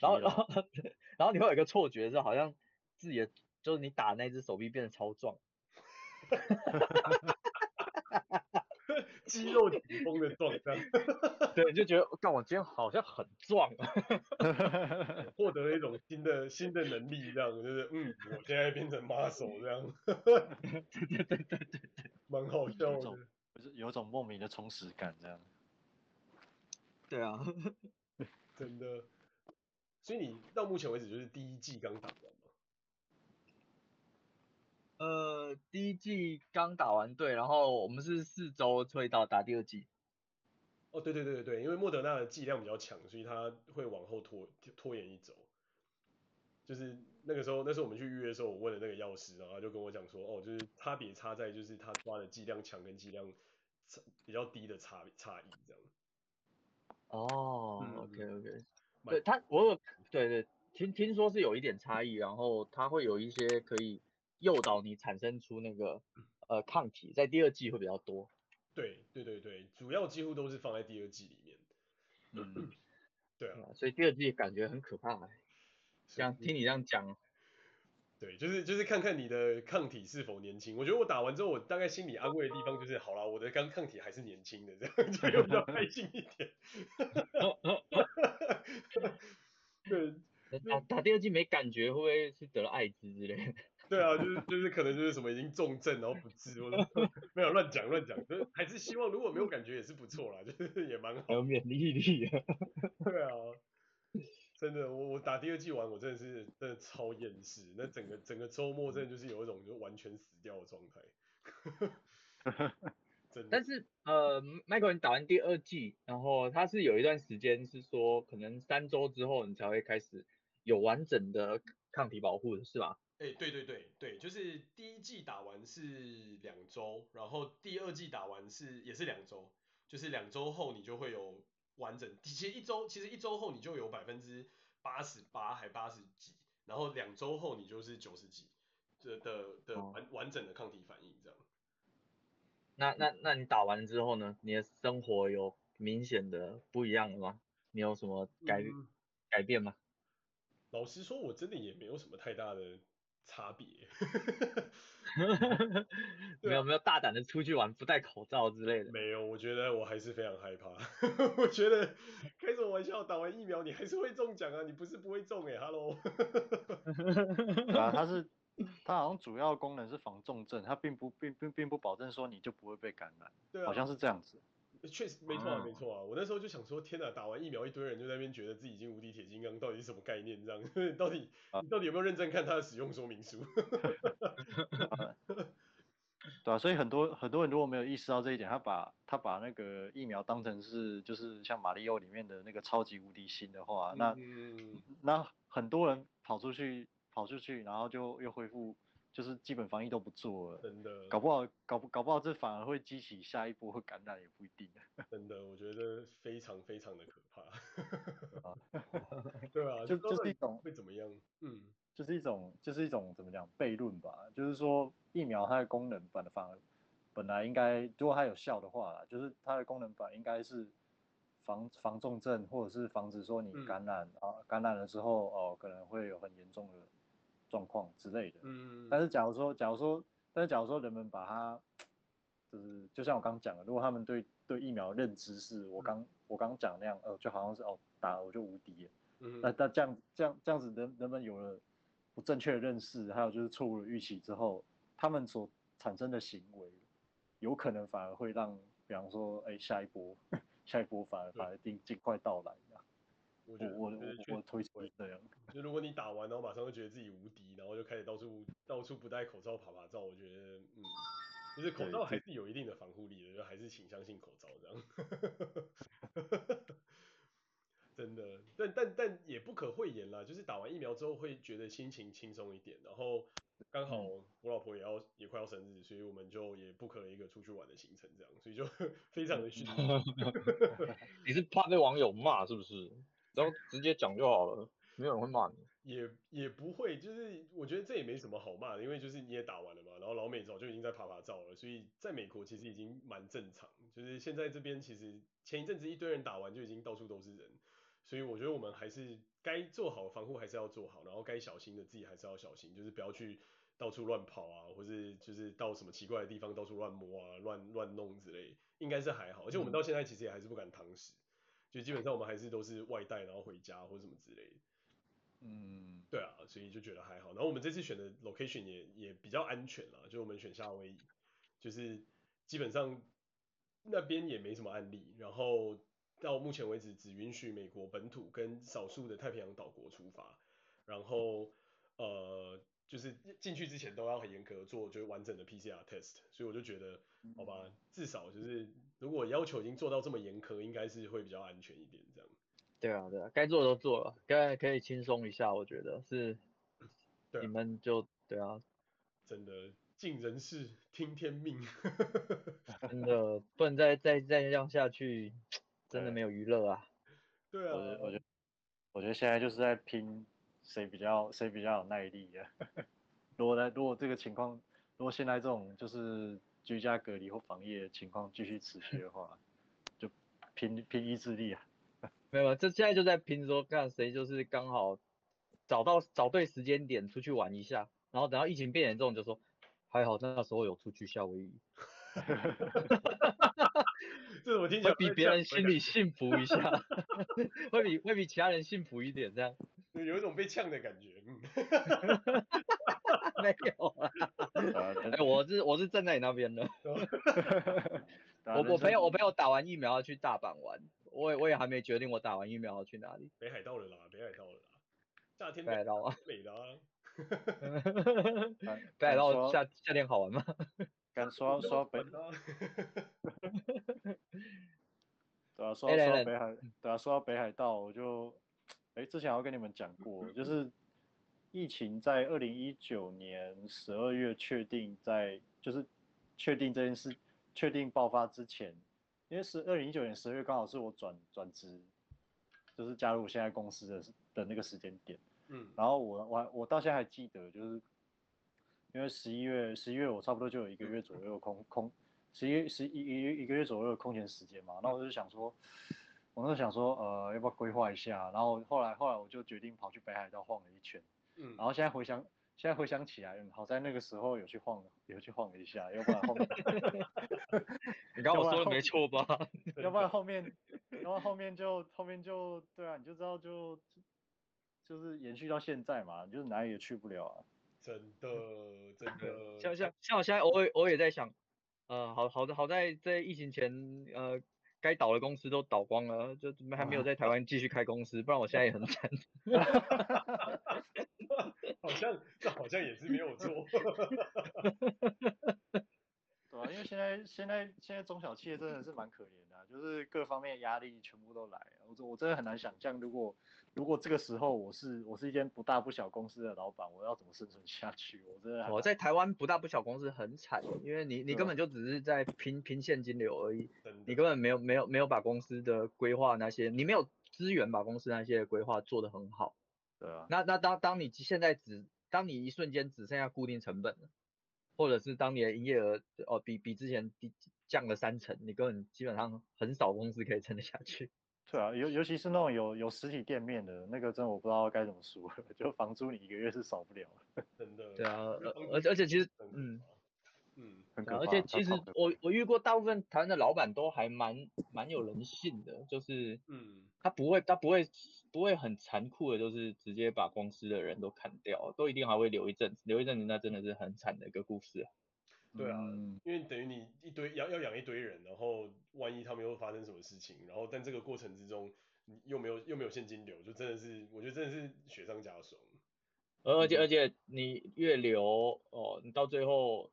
然后然后 然后你会有一个错觉是好像自己的就是你打那只手臂变得超壮。肌肉紧绷的壮，这样，对，就觉得，干，我今天好像很壮，获得了一种新的 新的能力，这样，就是，嗯，我现在变成 muscle 这样，对对对对对，蛮好笑的，就是有种莫名的充实感，这样，对啊，真的，所以你到目前为止就是第一季刚打完。呃，第一季刚打完队，然后我们是四周推到打第二季。哦，对对对对对，因为莫德纳的剂量比较强，所以他会往后拖拖延一周。就是那个时候，那时候我们去预约的时候，我问了那个药师，然后他就跟我讲说，哦，就是差别差在就是他抓的剂量强跟剂量比较低的差差异这样。哦、oh，OK OK，对他我有对对听听说是有一点差异，然后他会有一些可以。诱导你产生出那个呃抗体，在第二季会比较多。对对对对，主要几乎都是放在第二季里面。嗯，对啊，所以第二季感觉很可怕。这样听你这样讲，对，就是就是看看你的抗体是否年轻。我觉得我打完之后，我大概心里安慰的地方就是，好啦，我的刚抗体还是年轻的，这样就比较开心一点。对，打打第二季没感觉，会不会是得了艾滋之类的？对啊，就是就是可能就是什么已经重症然后不治，或者 没有乱讲乱讲，就是还是希望如果没有感觉也是不错啦，就是也蛮好。有免疫力。对啊，真的，我我打第二季完，我真的是真的超厌世，那整个整个周末真的就是有一种就完全死掉的状态。真的。但是呃，Michael 你打完第二季，然后它是有一段时间是说可能三周之后你才会开始有完整的抗体保护的是吧？哎、欸，对对对对，就是第一季打完是两周，然后第二季打完是也是两周，就是两周后你就会有完整，其实一周其实一周后你就有百分之八十八还八十几，然后两周后你就是九十几的的的完完整的抗体反应这样。那那那你打完之后呢？你的生活有明显的不一样吗？你有什么改、嗯、改变吗？老实说，我真的也没有什么太大的。差别，没有没有大胆的出去玩不戴口罩之类的。没有，我觉得我还是非常害怕。我觉得开什么玩笑，打完疫苗你还是会中奖啊，你不是不会中哎、欸、，Hello。啊，它是它好像主要功能是防重症，它并不并并并不保证说你就不会被感染，对啊，好像是这样子。确实没错啊，没错啊，我那时候就想说，天哪，打完疫苗一堆人就在那边觉得自己已经无敌铁金刚，到底是什么概念？这样，到底你到底有没有认真看它的使用说明书？对啊，所以很多很多人如果没有意识到这一点，他把他把那个疫苗当成是就是像马里奥里面的那个超级无敌星的话，那、嗯、那很多人跑出去跑出去，然后就又恢复。就是基本防疫都不做了，真的，搞不好搞不搞不好这反而会激起下一波会感染也不一定。真的，我觉得非常非常的可怕。对啊，就就是一种会怎么样？嗯，就是一种就是一种怎么讲悖论吧。就是说疫苗它的功能本反而本来应该如果它有效的话，就是它的功能本应该是防防重症或者是防止说你感染、嗯、啊感染了之后哦可能会有很严重的。状况之类的，嗯，但是假如说，假如说，但是假如说人们把它，就是就像我刚刚讲的，如果他们对对疫苗认知是我刚、嗯、我刚讲那样，呃，就好像是哦打了我就无敌了，嗯，那那这样这样这样子人人们有了不正确的认识，还有就是错误的预期之后，他们所产生的行为，有可能反而会让，比方说，哎，下一波 下一波反而反而定尽快到来。我觉得我我我推崇这样，就如果你打完然后马上就觉得自己无敌，然后就开始到处到处不戴口罩爬爬照，我觉得嗯，就是口罩还是有一定的防护力的，就还是请相信口罩这样。真的，但但但也不可讳言啦，就是打完疫苗之后会觉得心情轻松一点，然后刚好我老婆也要也快要生日，所以我们就也不可了一个出去玩的行程这样，所以就 非常的幸运。你是怕被网友骂是不是？然后直接讲就好了，没有人会骂你。也也不会，就是我觉得这也没什么好骂的，因为就是你也打完了嘛，然后老美早就已经在趴趴走了，所以在美国其实已经蛮正常。就是现在这边其实前一阵子一堆人打完就已经到处都是人，所以我觉得我们还是该做好防护还是要做好，然后该小心的自己还是要小心，就是不要去到处乱跑啊，或是就是到什么奇怪的地方到处乱摸啊、乱乱弄之类，应该是还好。而且我们到现在其实也还是不敢堂食，就基本上我们还是都是外带然后回家或什么之类的。嗯，对啊，所以就觉得还好。然后我们这次选的 location 也也比较安全啦，就我们选夏威夷，就是基本上那边也没什么案例。然后到目前为止只允许美国本土跟少数的太平洋岛国出发。然后呃，就是进去之前都要很严格做就是完整的 PCR test。所以我就觉得，好吧，至少就是如果要求已经做到这么严苛，应该是会比较安全一点这样。对啊，对啊，该做的都做了，该可以轻松一下，我觉得是。你们就对啊，真的尽人事听天命，真的不能再再再这样下去，真的没有娱乐啊。对啊，我觉得我觉得我觉得现在就是在拼谁比较谁比较有耐力啊。如果来如果这个情况，如果现在这种就是居家隔离或防疫的情况继续持续的话，就拼拼意志力啊。没有，这现在就在拼说，看谁就是刚好找到找对时间点出去玩一下，然后等到疫情变严重，就说还好那时候有出去夏威夷。这我听起来比别人心里幸福一下，会比会比其他人幸福一点，这样。有一种被呛的感觉。没有啊，哎，我是我是站在你那边的。我我朋友我朋友打完疫苗要去大阪玩。我也我也还没决定我打完疫苗要去哪里。北海道了啦，北海道了啦。夏天北海道啊。美的 啊。北海道夏夏天好玩吗？敢说说北。对啊，说说北海，对啊，说到北海道，我就，哎，之前我跟你们讲过，就是疫情在二零一九年十二月确定在，就是确定这件事确定爆发之前。因为是二零一九年十月，刚好是我转转职，就是加入现在公司的的那个时间点。嗯，然后我我我到现在还记得，就是因为十一月十一月我差不多就有一个月左右空空，十一十一一一个月左右的空闲时间嘛，那我就想说，我那时候想说，呃，要不要规划一下？然后后来后来我就决定跑去北海道晃了一圈。嗯，然后现在回想。现在回想起来，好在那个时候有去晃，有去晃一下，要不然后面，你刚我说的没错吧？要不然后面，然后后面就后面就对啊，你就知道就就是延续到现在嘛，就是哪里也去不了啊。真的真的。像像像我现在偶尔偶尔也在想，呃，好好的好在在疫情前，呃。该倒的公司都倒光了，就还没有在台湾继续开公司，不然我现在也很惨。好像这好像也是没有错。对啊，因为现在现在现在中小企业真的是蛮可怜的啊，就是各方面压力全部都来。我我真的很难想象，如果如果这个时候我是我是一间不大不小公司的老板，我要怎么生存下去？我真的我在台湾不大不小公司很惨，因为你你根本就只是在拼拼现金流而已，你根本没有没有没有把公司的规划那些，你没有资源把公司那些规划做得很好。对啊，那那当当你现在只当你一瞬间只剩下固定成本了。或者是当你的营业额哦比比之前低降了三成，你根本基本上很少公司可以撑得下去。对啊，尤尤其是那种有有实体店面的那个，真的我不知道该怎么说，就房租你一个月是少不了。真的。对啊，而而且其实嗯。嗯，而且其实我我遇过大部分台湾的老板都还蛮蛮有人性的，就是嗯，他不会他不会不会很残酷的，就是直接把公司的人都砍掉，都一定还会留一阵子，留一阵子那真的是很惨的一个故事啊。对啊，因为等于你一堆要要养一堆人，然后万一他们又发生什么事情，然后但这个过程之中你又没有又没有现金流，就真的是我觉得真的是雪上加霜。而且而且你越留哦，你到最后。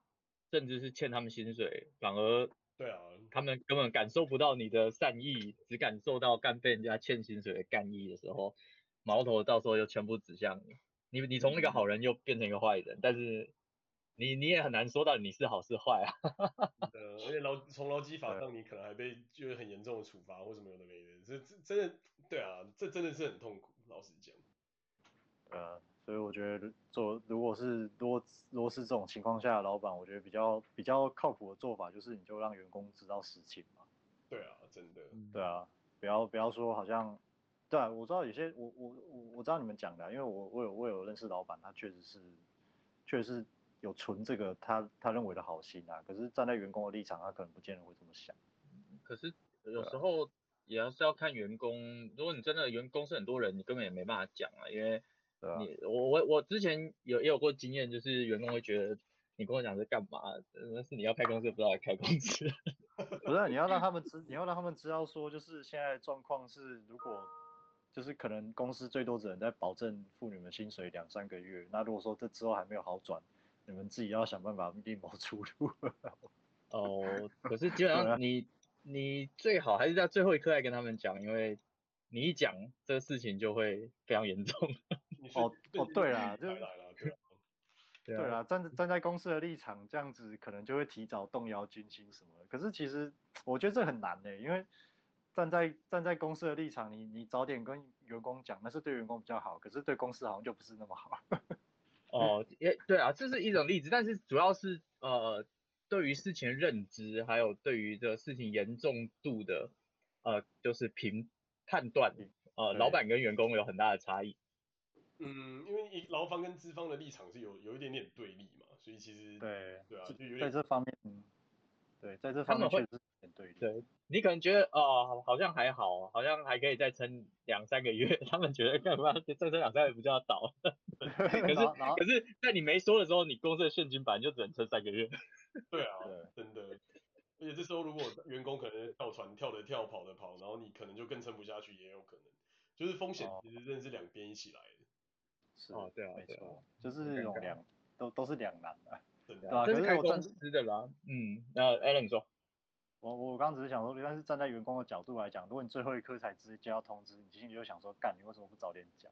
甚至是欠他们薪水，反而对啊，他们根本感受不到你的善意，只感受到干被人家欠薪水的干意的时候，矛头到时候又全部指向你。你你从那个好人又变成一个坏人，但是你你也很难说到你是好是坏啊。呃，而且劳从劳基法上，你可能还被就是很严重的处罚或什么有的没的，这这真的对啊，这真的是很痛苦，老实讲。呃，所以我觉得做如果是如果如果是这种情况下的老板，我觉得比较比较靠谱的做法就是你就让员工知道实情嘛。对啊，真的。对啊，不要不要说好像，对啊，我知道有些我我我我知道你们讲的啊，因为我我有我有认识老板，他确实是确实是有存这个他他认为的好心啊，可是站在员工的立场，他可能不见得会这么想。可是有时候也要是要看员工，如果你真的员工是很多人，你根本也没办法讲啊，因为你我我我之前有也有过经验，就是员工会觉得你跟我讲是干嘛，那是你要开公司不知道来开公司。不是，你要让他们知，你要让他们知道说，就是现在状况是，如果就是可能公司最多只能在保证付你们薪水两三个月，那如果说这之后还没有好转，你们自己要想办法另谋出路。哦，可是基本 上你。你最好还是在最后一刻再跟他们讲，因为你一讲这个事情就会非常严重。哦哦，对啦，就对啊，站在站在公司的立场，这样子可能就会提早动摇军心什么的。可是其实我觉得这很难的，因为站在站在公司的立场，你你早点跟员工讲，那是对员工比较好，可是对公司好像就不是那么好。哦，也对啊，这是一种例子，但是主要是呃。对于事情的认知，还有对于这事情严重度的，呃，就是评判断，呃，老板跟员工有很大的差异。嗯，因为劳方跟资方的立场是有有一点点对立嘛，所以其实对对啊，就有点在这方面，嗯，对，在这方面确实是有点对立。对，你可能觉得哦，好像还好，好像还可以再撑两三个月，他们觉得干嘛再撑两三个月不就要倒？可是可是在你没说的时候，你公司的现金版就只能撑三个月。对啊，对，真的，而且这时候如果员工可能跳船跳的跳，跑的跑，然后你可能就更撑不下去，也有可能，就是风险其实真的是两边一起来的。是啊，对啊，没错，就是那种两都都是两难 的。对啊，这是开公司的啦。嗯，那 Alan 说，我我刚只是想说，但是站在员工的角度来讲，如果你最后一刻才直接接到通知，你心里就想说，干，你为什么不早点讲？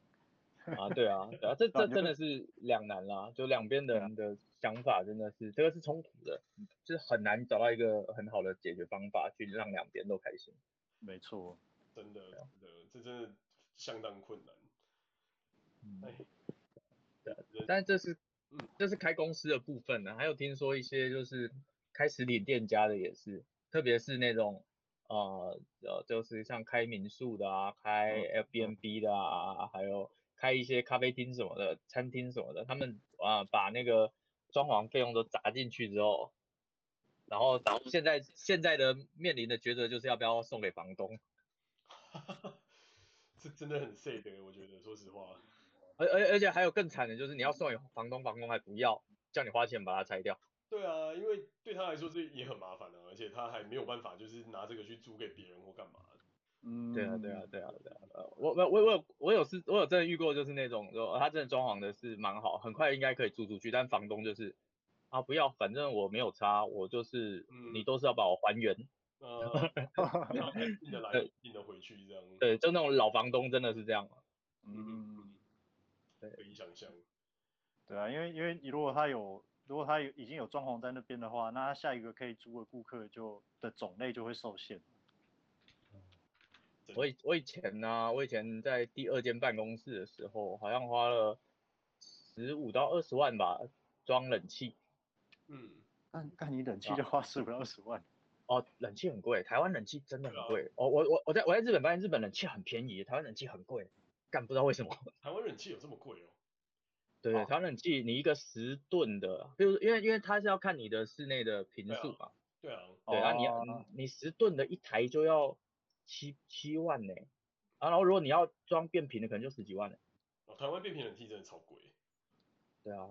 啊，对啊，对啊，这 这真的是两难啦，就两边的人的想法真的是，这个是冲突的，就是很难找到一个很好的解决方法去让两边都开心。没错，真的，真的，这真的相当困难。嗯，对，但这是，嗯，这是开公司的部分呢，还有听说一些就是开实体店家的也是，特别是那种呃呃，就是像开民宿的啊，开 Airbnb 的啊，还有。开一些咖啡厅什么的，餐厅什么的，他们啊把那个装潢费用都砸进去之后，然后现在现在的面临的抉择就是要不要送给房东。这真的很 sad，我觉得，说实话。而而而且还有更惨的就是你要送给房东，房东还不要，叫你花钱把它拆掉。对啊，因为对他来说这也很麻烦的，而且他还没有办法就是拿这个去租给别人或干嘛。嗯，对啊，对啊，对啊，对啊，呃，我我我有我有是，我有真的遇过，就是那种，说他真的装潢的是蛮好，很快应该可以租出去，但房东就是啊不要，反正我没有差，我就是，嗯、你都是要把我还原，呃，进得来 进得回去这样，对，就那种老房东真的是这样，嗯，对，可以想象，对啊，因为因为你如果他有，如果他有已经有装潢在那边的话，那他下一个可以租的顾客就的种类就会受限。我以我以前呢、啊，我以前在第二间办公室的时候，好像花了十五到二十万吧，装冷气。嗯，那那你冷气就花十五到二十万？哦，冷气很贵，台湾冷气真的很贵。哦，我我我在我在日本发现日本冷气很便宜，台湾冷气很贵，干不知道为什么。台湾冷气有这么贵哦？对对，台湾冷气你一个十吨的，比如因为因为它是要看你的室内的频数嘛。对啊。对啊，你你十吨的一台就要。七七万呢，啊，然后如果你要装变频的，可能就十几万呢。哦，台湾变频冷气真的超贵。对啊，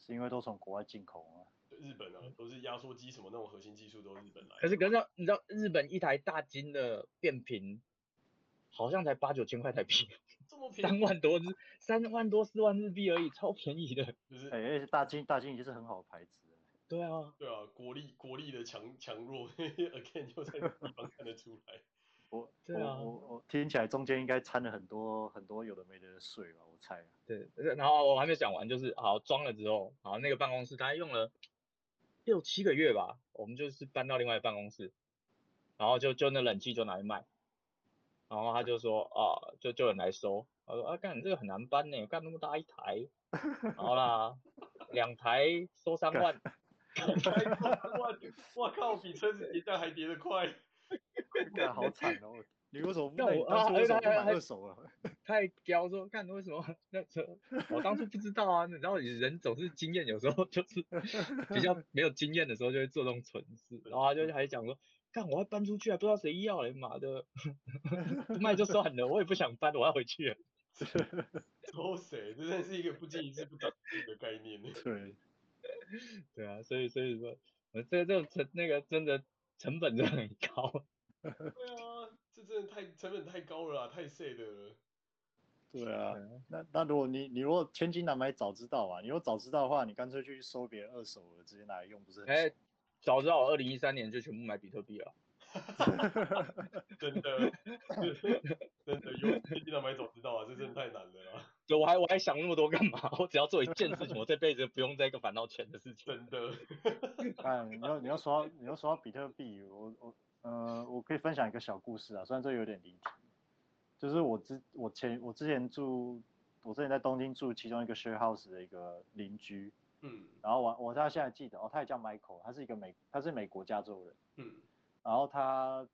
是因为都从国外进口啊。对，日本啊，都是压缩机什么那种核心技术都是日本来。可是可是你知道日本一台大金的变频，好像才八九千块台币，三万多日，三万多四万日币而已，超便宜的。就是，哎、欸，大金大金已经是很好的牌子。对啊。对啊，国力国力的强强弱，again 就在这地方看得出来。我对啊，我我，我听起来中间应该掺了很多很多有的没的税吧，我猜。对，然后我还没讲完，就是好装了之后，好那个办公室大概用了六七个月吧，我们就是搬到另外办公室，然后就就那冷气就拿去卖，然后他就说啊，就就有人来收，他说啊，干你这个很难搬呢，干那么大一台，好啦，两台收 三万，两台收三万，我靠，比车子跌价还跌得快，干好惨哦。你为什么不买？我当初为什么不买二手啊？太刁说，看为什么那车？我当初不知道啊，你知道，人总是经验，有时候就是比较没有经验的时候就会做这种蠢事。然后他就还讲说，看我要搬出去，还不知道谁要嘞，妈的，不卖就算了，我也不想搬，我要回去。说谁？这真的是一个不经一事不长进的概念。对，对啊，所以所以说，这这成那个真的成本真的很高。对啊。这真的太成本太高了，太 sad 了。对啊，那那如果你你如果千金难买早知道啊，你如果早知道的话，你干脆去收别人二手的，直接拿来用，不是很？哎，早知道我二零一三年就全部买比特币了。真的，真的有千金难买早知道啊，这真的太难了啦。对，我还我还想那么多干嘛？我只要做一件事情，我这辈子不用再一个烦恼钱的事情。真的。哎，你要你要说你要说到比特币，我我。呃，我可以分享一个小故事啊，虽然这有点离题，就是我之我前我之前住，我之前在东京住其中一个 share house 的一个邻居，嗯，然后我我他现在记得哦，他也叫 Michael，他是一个美他是美国加州人，嗯，然后他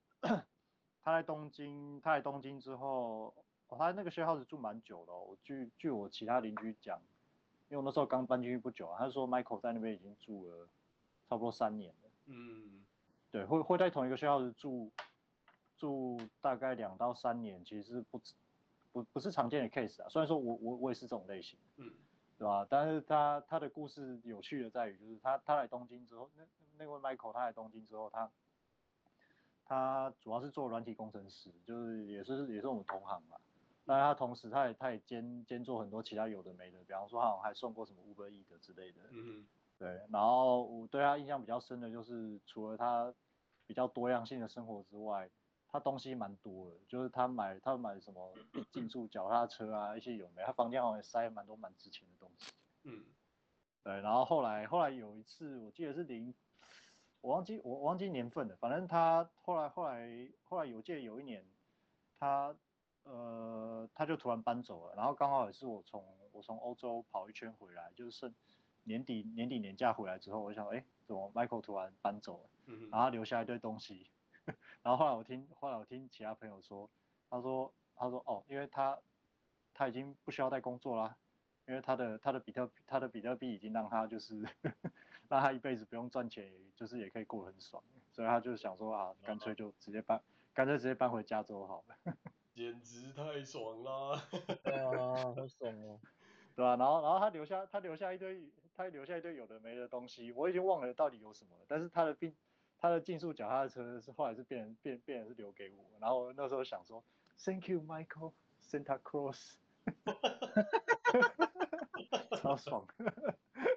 他在东京他在东京之后，哦，他那个 share house 住蛮久的，哦，我据据我其他邻居讲，因为我那时候刚搬进去不久啊，他说 Michael 在那边已经住了差不多三年了，嗯。对，会会在同一个学校住住大概两到三年，其实是不不不是常见的 case 啊。虽然说我我我也是这种类型，嗯，对吧？但是他他的故事有趣的在于，就是他他来东京之后，那那位 Michael 他来东京之后，他他主要是做软体工程师，就是也是也是我们同行嘛。但是他同时他也他也兼兼做很多其他有的没的，比方说他好像还送过什么 Uber Eats 之类的，嗯。对，然后我对他印象比较深的就是，除了他比较多样性的生活之外，他东西蛮多的，就是他买他买什么 竞速脚踏车啊，一些有没，他房间好像也塞蛮多蛮值钱的东西。嗯，对，然后后来后来有一次，我记得是零，我忘记我忘记年份了，反正他后来后来后来有记得有一年，他呃他就突然搬走了，然后刚好也是我从我从欧洲跑一圈回来，就是剩。年底年底年假回来之后，我就想，哎，怎么 Michael 突然搬走了？嗯，然后留下一堆东西，然后后来我听后来我听其他朋友说，他说他说哦，因为他他已经不需要再工作啦，因为他的他的比特他的比特币已经让他就是让他一辈子不用赚钱，就是也可以过得很爽，所以他就想说啊，干脆就直接搬，干脆直接搬回加州好了。简直太爽了！对啊，好爽哦，对吧？然后然后他留下他留下一堆。他留下一堆有的没的东西，我已经忘了到底有什么了。但是他的并他的竞速脚踏车是后来是变成变变成是留给我，然后那时候想说，Thank you Michael Santa Cruz，超爽。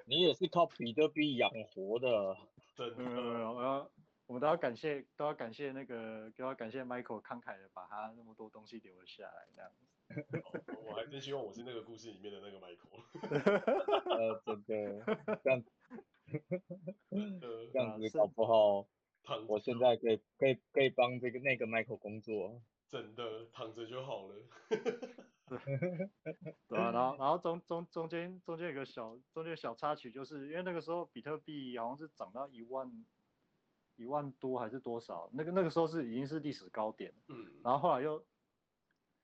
你也是靠比特币养活的，真的。嗯，我们都要感谢都要感谢那个都要感谢 Michael 慷慨的把他那么多东西留了下来，这样子。我还真希望我是那个故事里面的那个 Michael。呃，真的，这样，这样子搞不好，我现在可以可以可以帮这个那个 Michael 工作。真的，躺着就好了。对啊，然后然后中中中间中间有个小中间小插曲，就是因为那个时候比特币好像是涨到一万一万多还是多少，那个那个时候是已经是历史高点。嗯。然后后来又。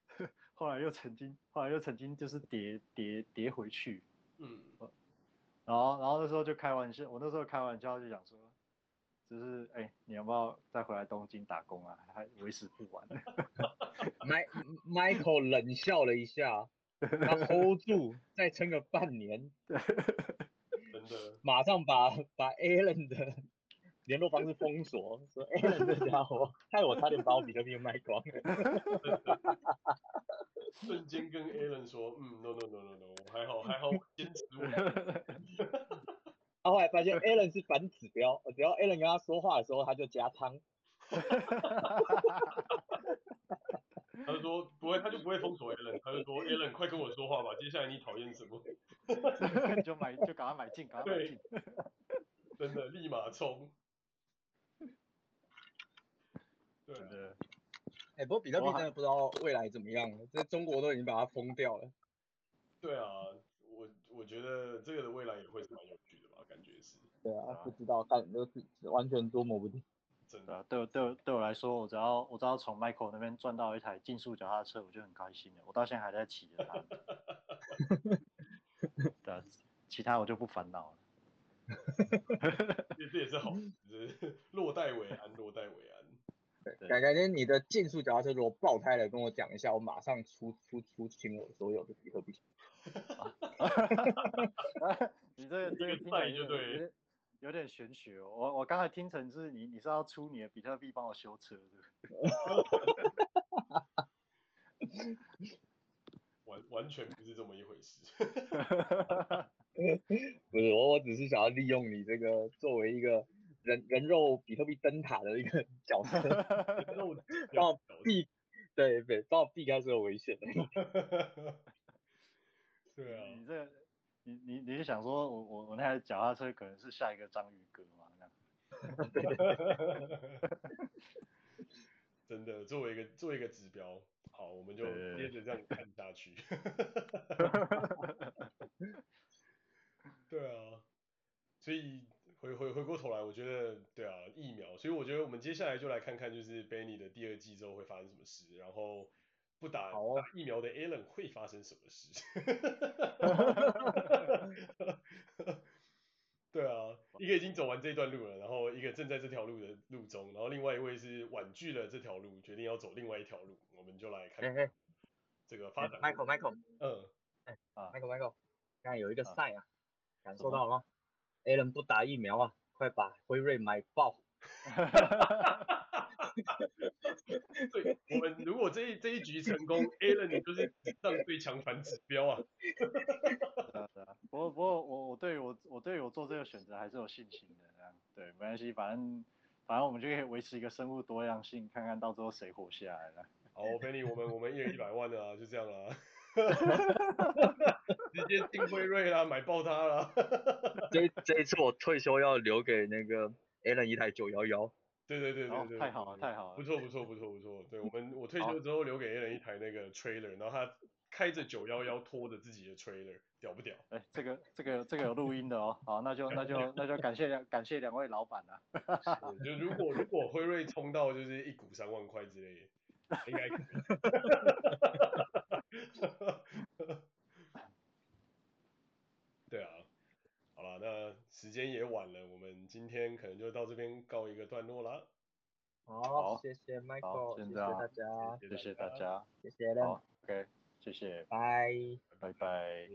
后来又曾经，后来又曾经就是跌跌跌回去，嗯，然后然后那时候就开玩笑，我那时候开玩笑就想说，就是哎、欸，你要不要再回来东京打工啊？还为时不晚。麦 Michael 冷笑了一下，他 hold 住，再撑个半年，真的，马上把把 Alan 的联络方式封锁，说 Alan 这家伙害我差点把我比特币卖光。瞬间跟 Alan 说，嗯，no no no no no，我还好还好，坚持我。他后来发现 Alan 是反指标，只要 Alan 跟他说话的时候，他就加仓。他就说不会，他就不会封锁 Alan，他就说 Alan 快跟我说话吧，接下来你讨厌什么？就买就赶快买进，赶快买进。真的立马冲。对的。哎，不过比特币真的不知道未来怎么样了，这中国都已经把它封掉了。对啊，我我觉得这个的未来也会是蛮有趣的吧，感觉是。对啊，不知道，但都是完全捉摸不定。真的，对我对我对我来说，我只要我只要从 Michael 那边赚到一台竞速脚踏车，我就很开心了。我到现在还在骑着它。对啊，其他我就不烦恼了。这也是好，就是落袋为安，落袋为安。对，改改天你的竞速脚踏车如果爆胎了，跟我讲一下，我马上出出出清我所有的比特币。你这个这个听起来就对。有点玄学哦，我我刚才听成是你你是要出你的比特币帮我修车是不是？完完全不是这么一回事。不是我我只是想要利用你这个作为一个人人肉比特币灯塔的一个角色，帮我避对对帮我避开所有危险。对啊，你这。你你你是想说我我我那台脚踏车可能是下一个章鱼哥吗？真的，作为一个作为一个指标，好，我们就接着这样看下去。对啊，所以回回回过头来，我觉得对啊，疫苗，所以我觉得我们接下来就来看看，就是 Benny 的第二季之后会发生什么事，然后。不打，哦、打疫苗的 Alan 会发生什么事？对啊，一个已经走完这段路了，然后一个正在这条路的路中，然后另外一位是婉拒了这条路，决定要走另外一条路，我们就来看这个发展。Michael Michael，嗯，哎啊，Michael Michael，刚才有一个赛啊，感受到了吗？Alan 不打疫苗啊，快把辉瑞买爆！对，我们如果这一这一局成功，Alan 你就是史上最强反指标啊！是啊是啊，不过不过我我对我我对我做这个选择还是有信心的，这样对，没关系，反正反正我们就可以维持一个生物多样性，看看到最后谁活下来了。好，Benny，我们我们一人一百万的啊，就这样啦，直接进辉瑞啦，买爆它啦。这这一次我退休要留给那个 Alan 一台九幺幺。对对对对对，太好了太好了，不错不错不错不错，对我们我退休之后留给 A 人一台那个 trailer，然后他开着九幺幺拖着自己的 trailer，屌不屌？哎，这个这个这个有录音的哦，好，那就那就 那就感谢两感谢两位老板了。就如果如果辉瑞冲到就是一股三万块之类的，应该可以。对啊。好了，那时间也晚了，我们今天可能就到这边告一个段落了。好，谢谢 Michael，谢谢大家，谢谢大家，谢谢，OK，谢谢，拜，拜拜。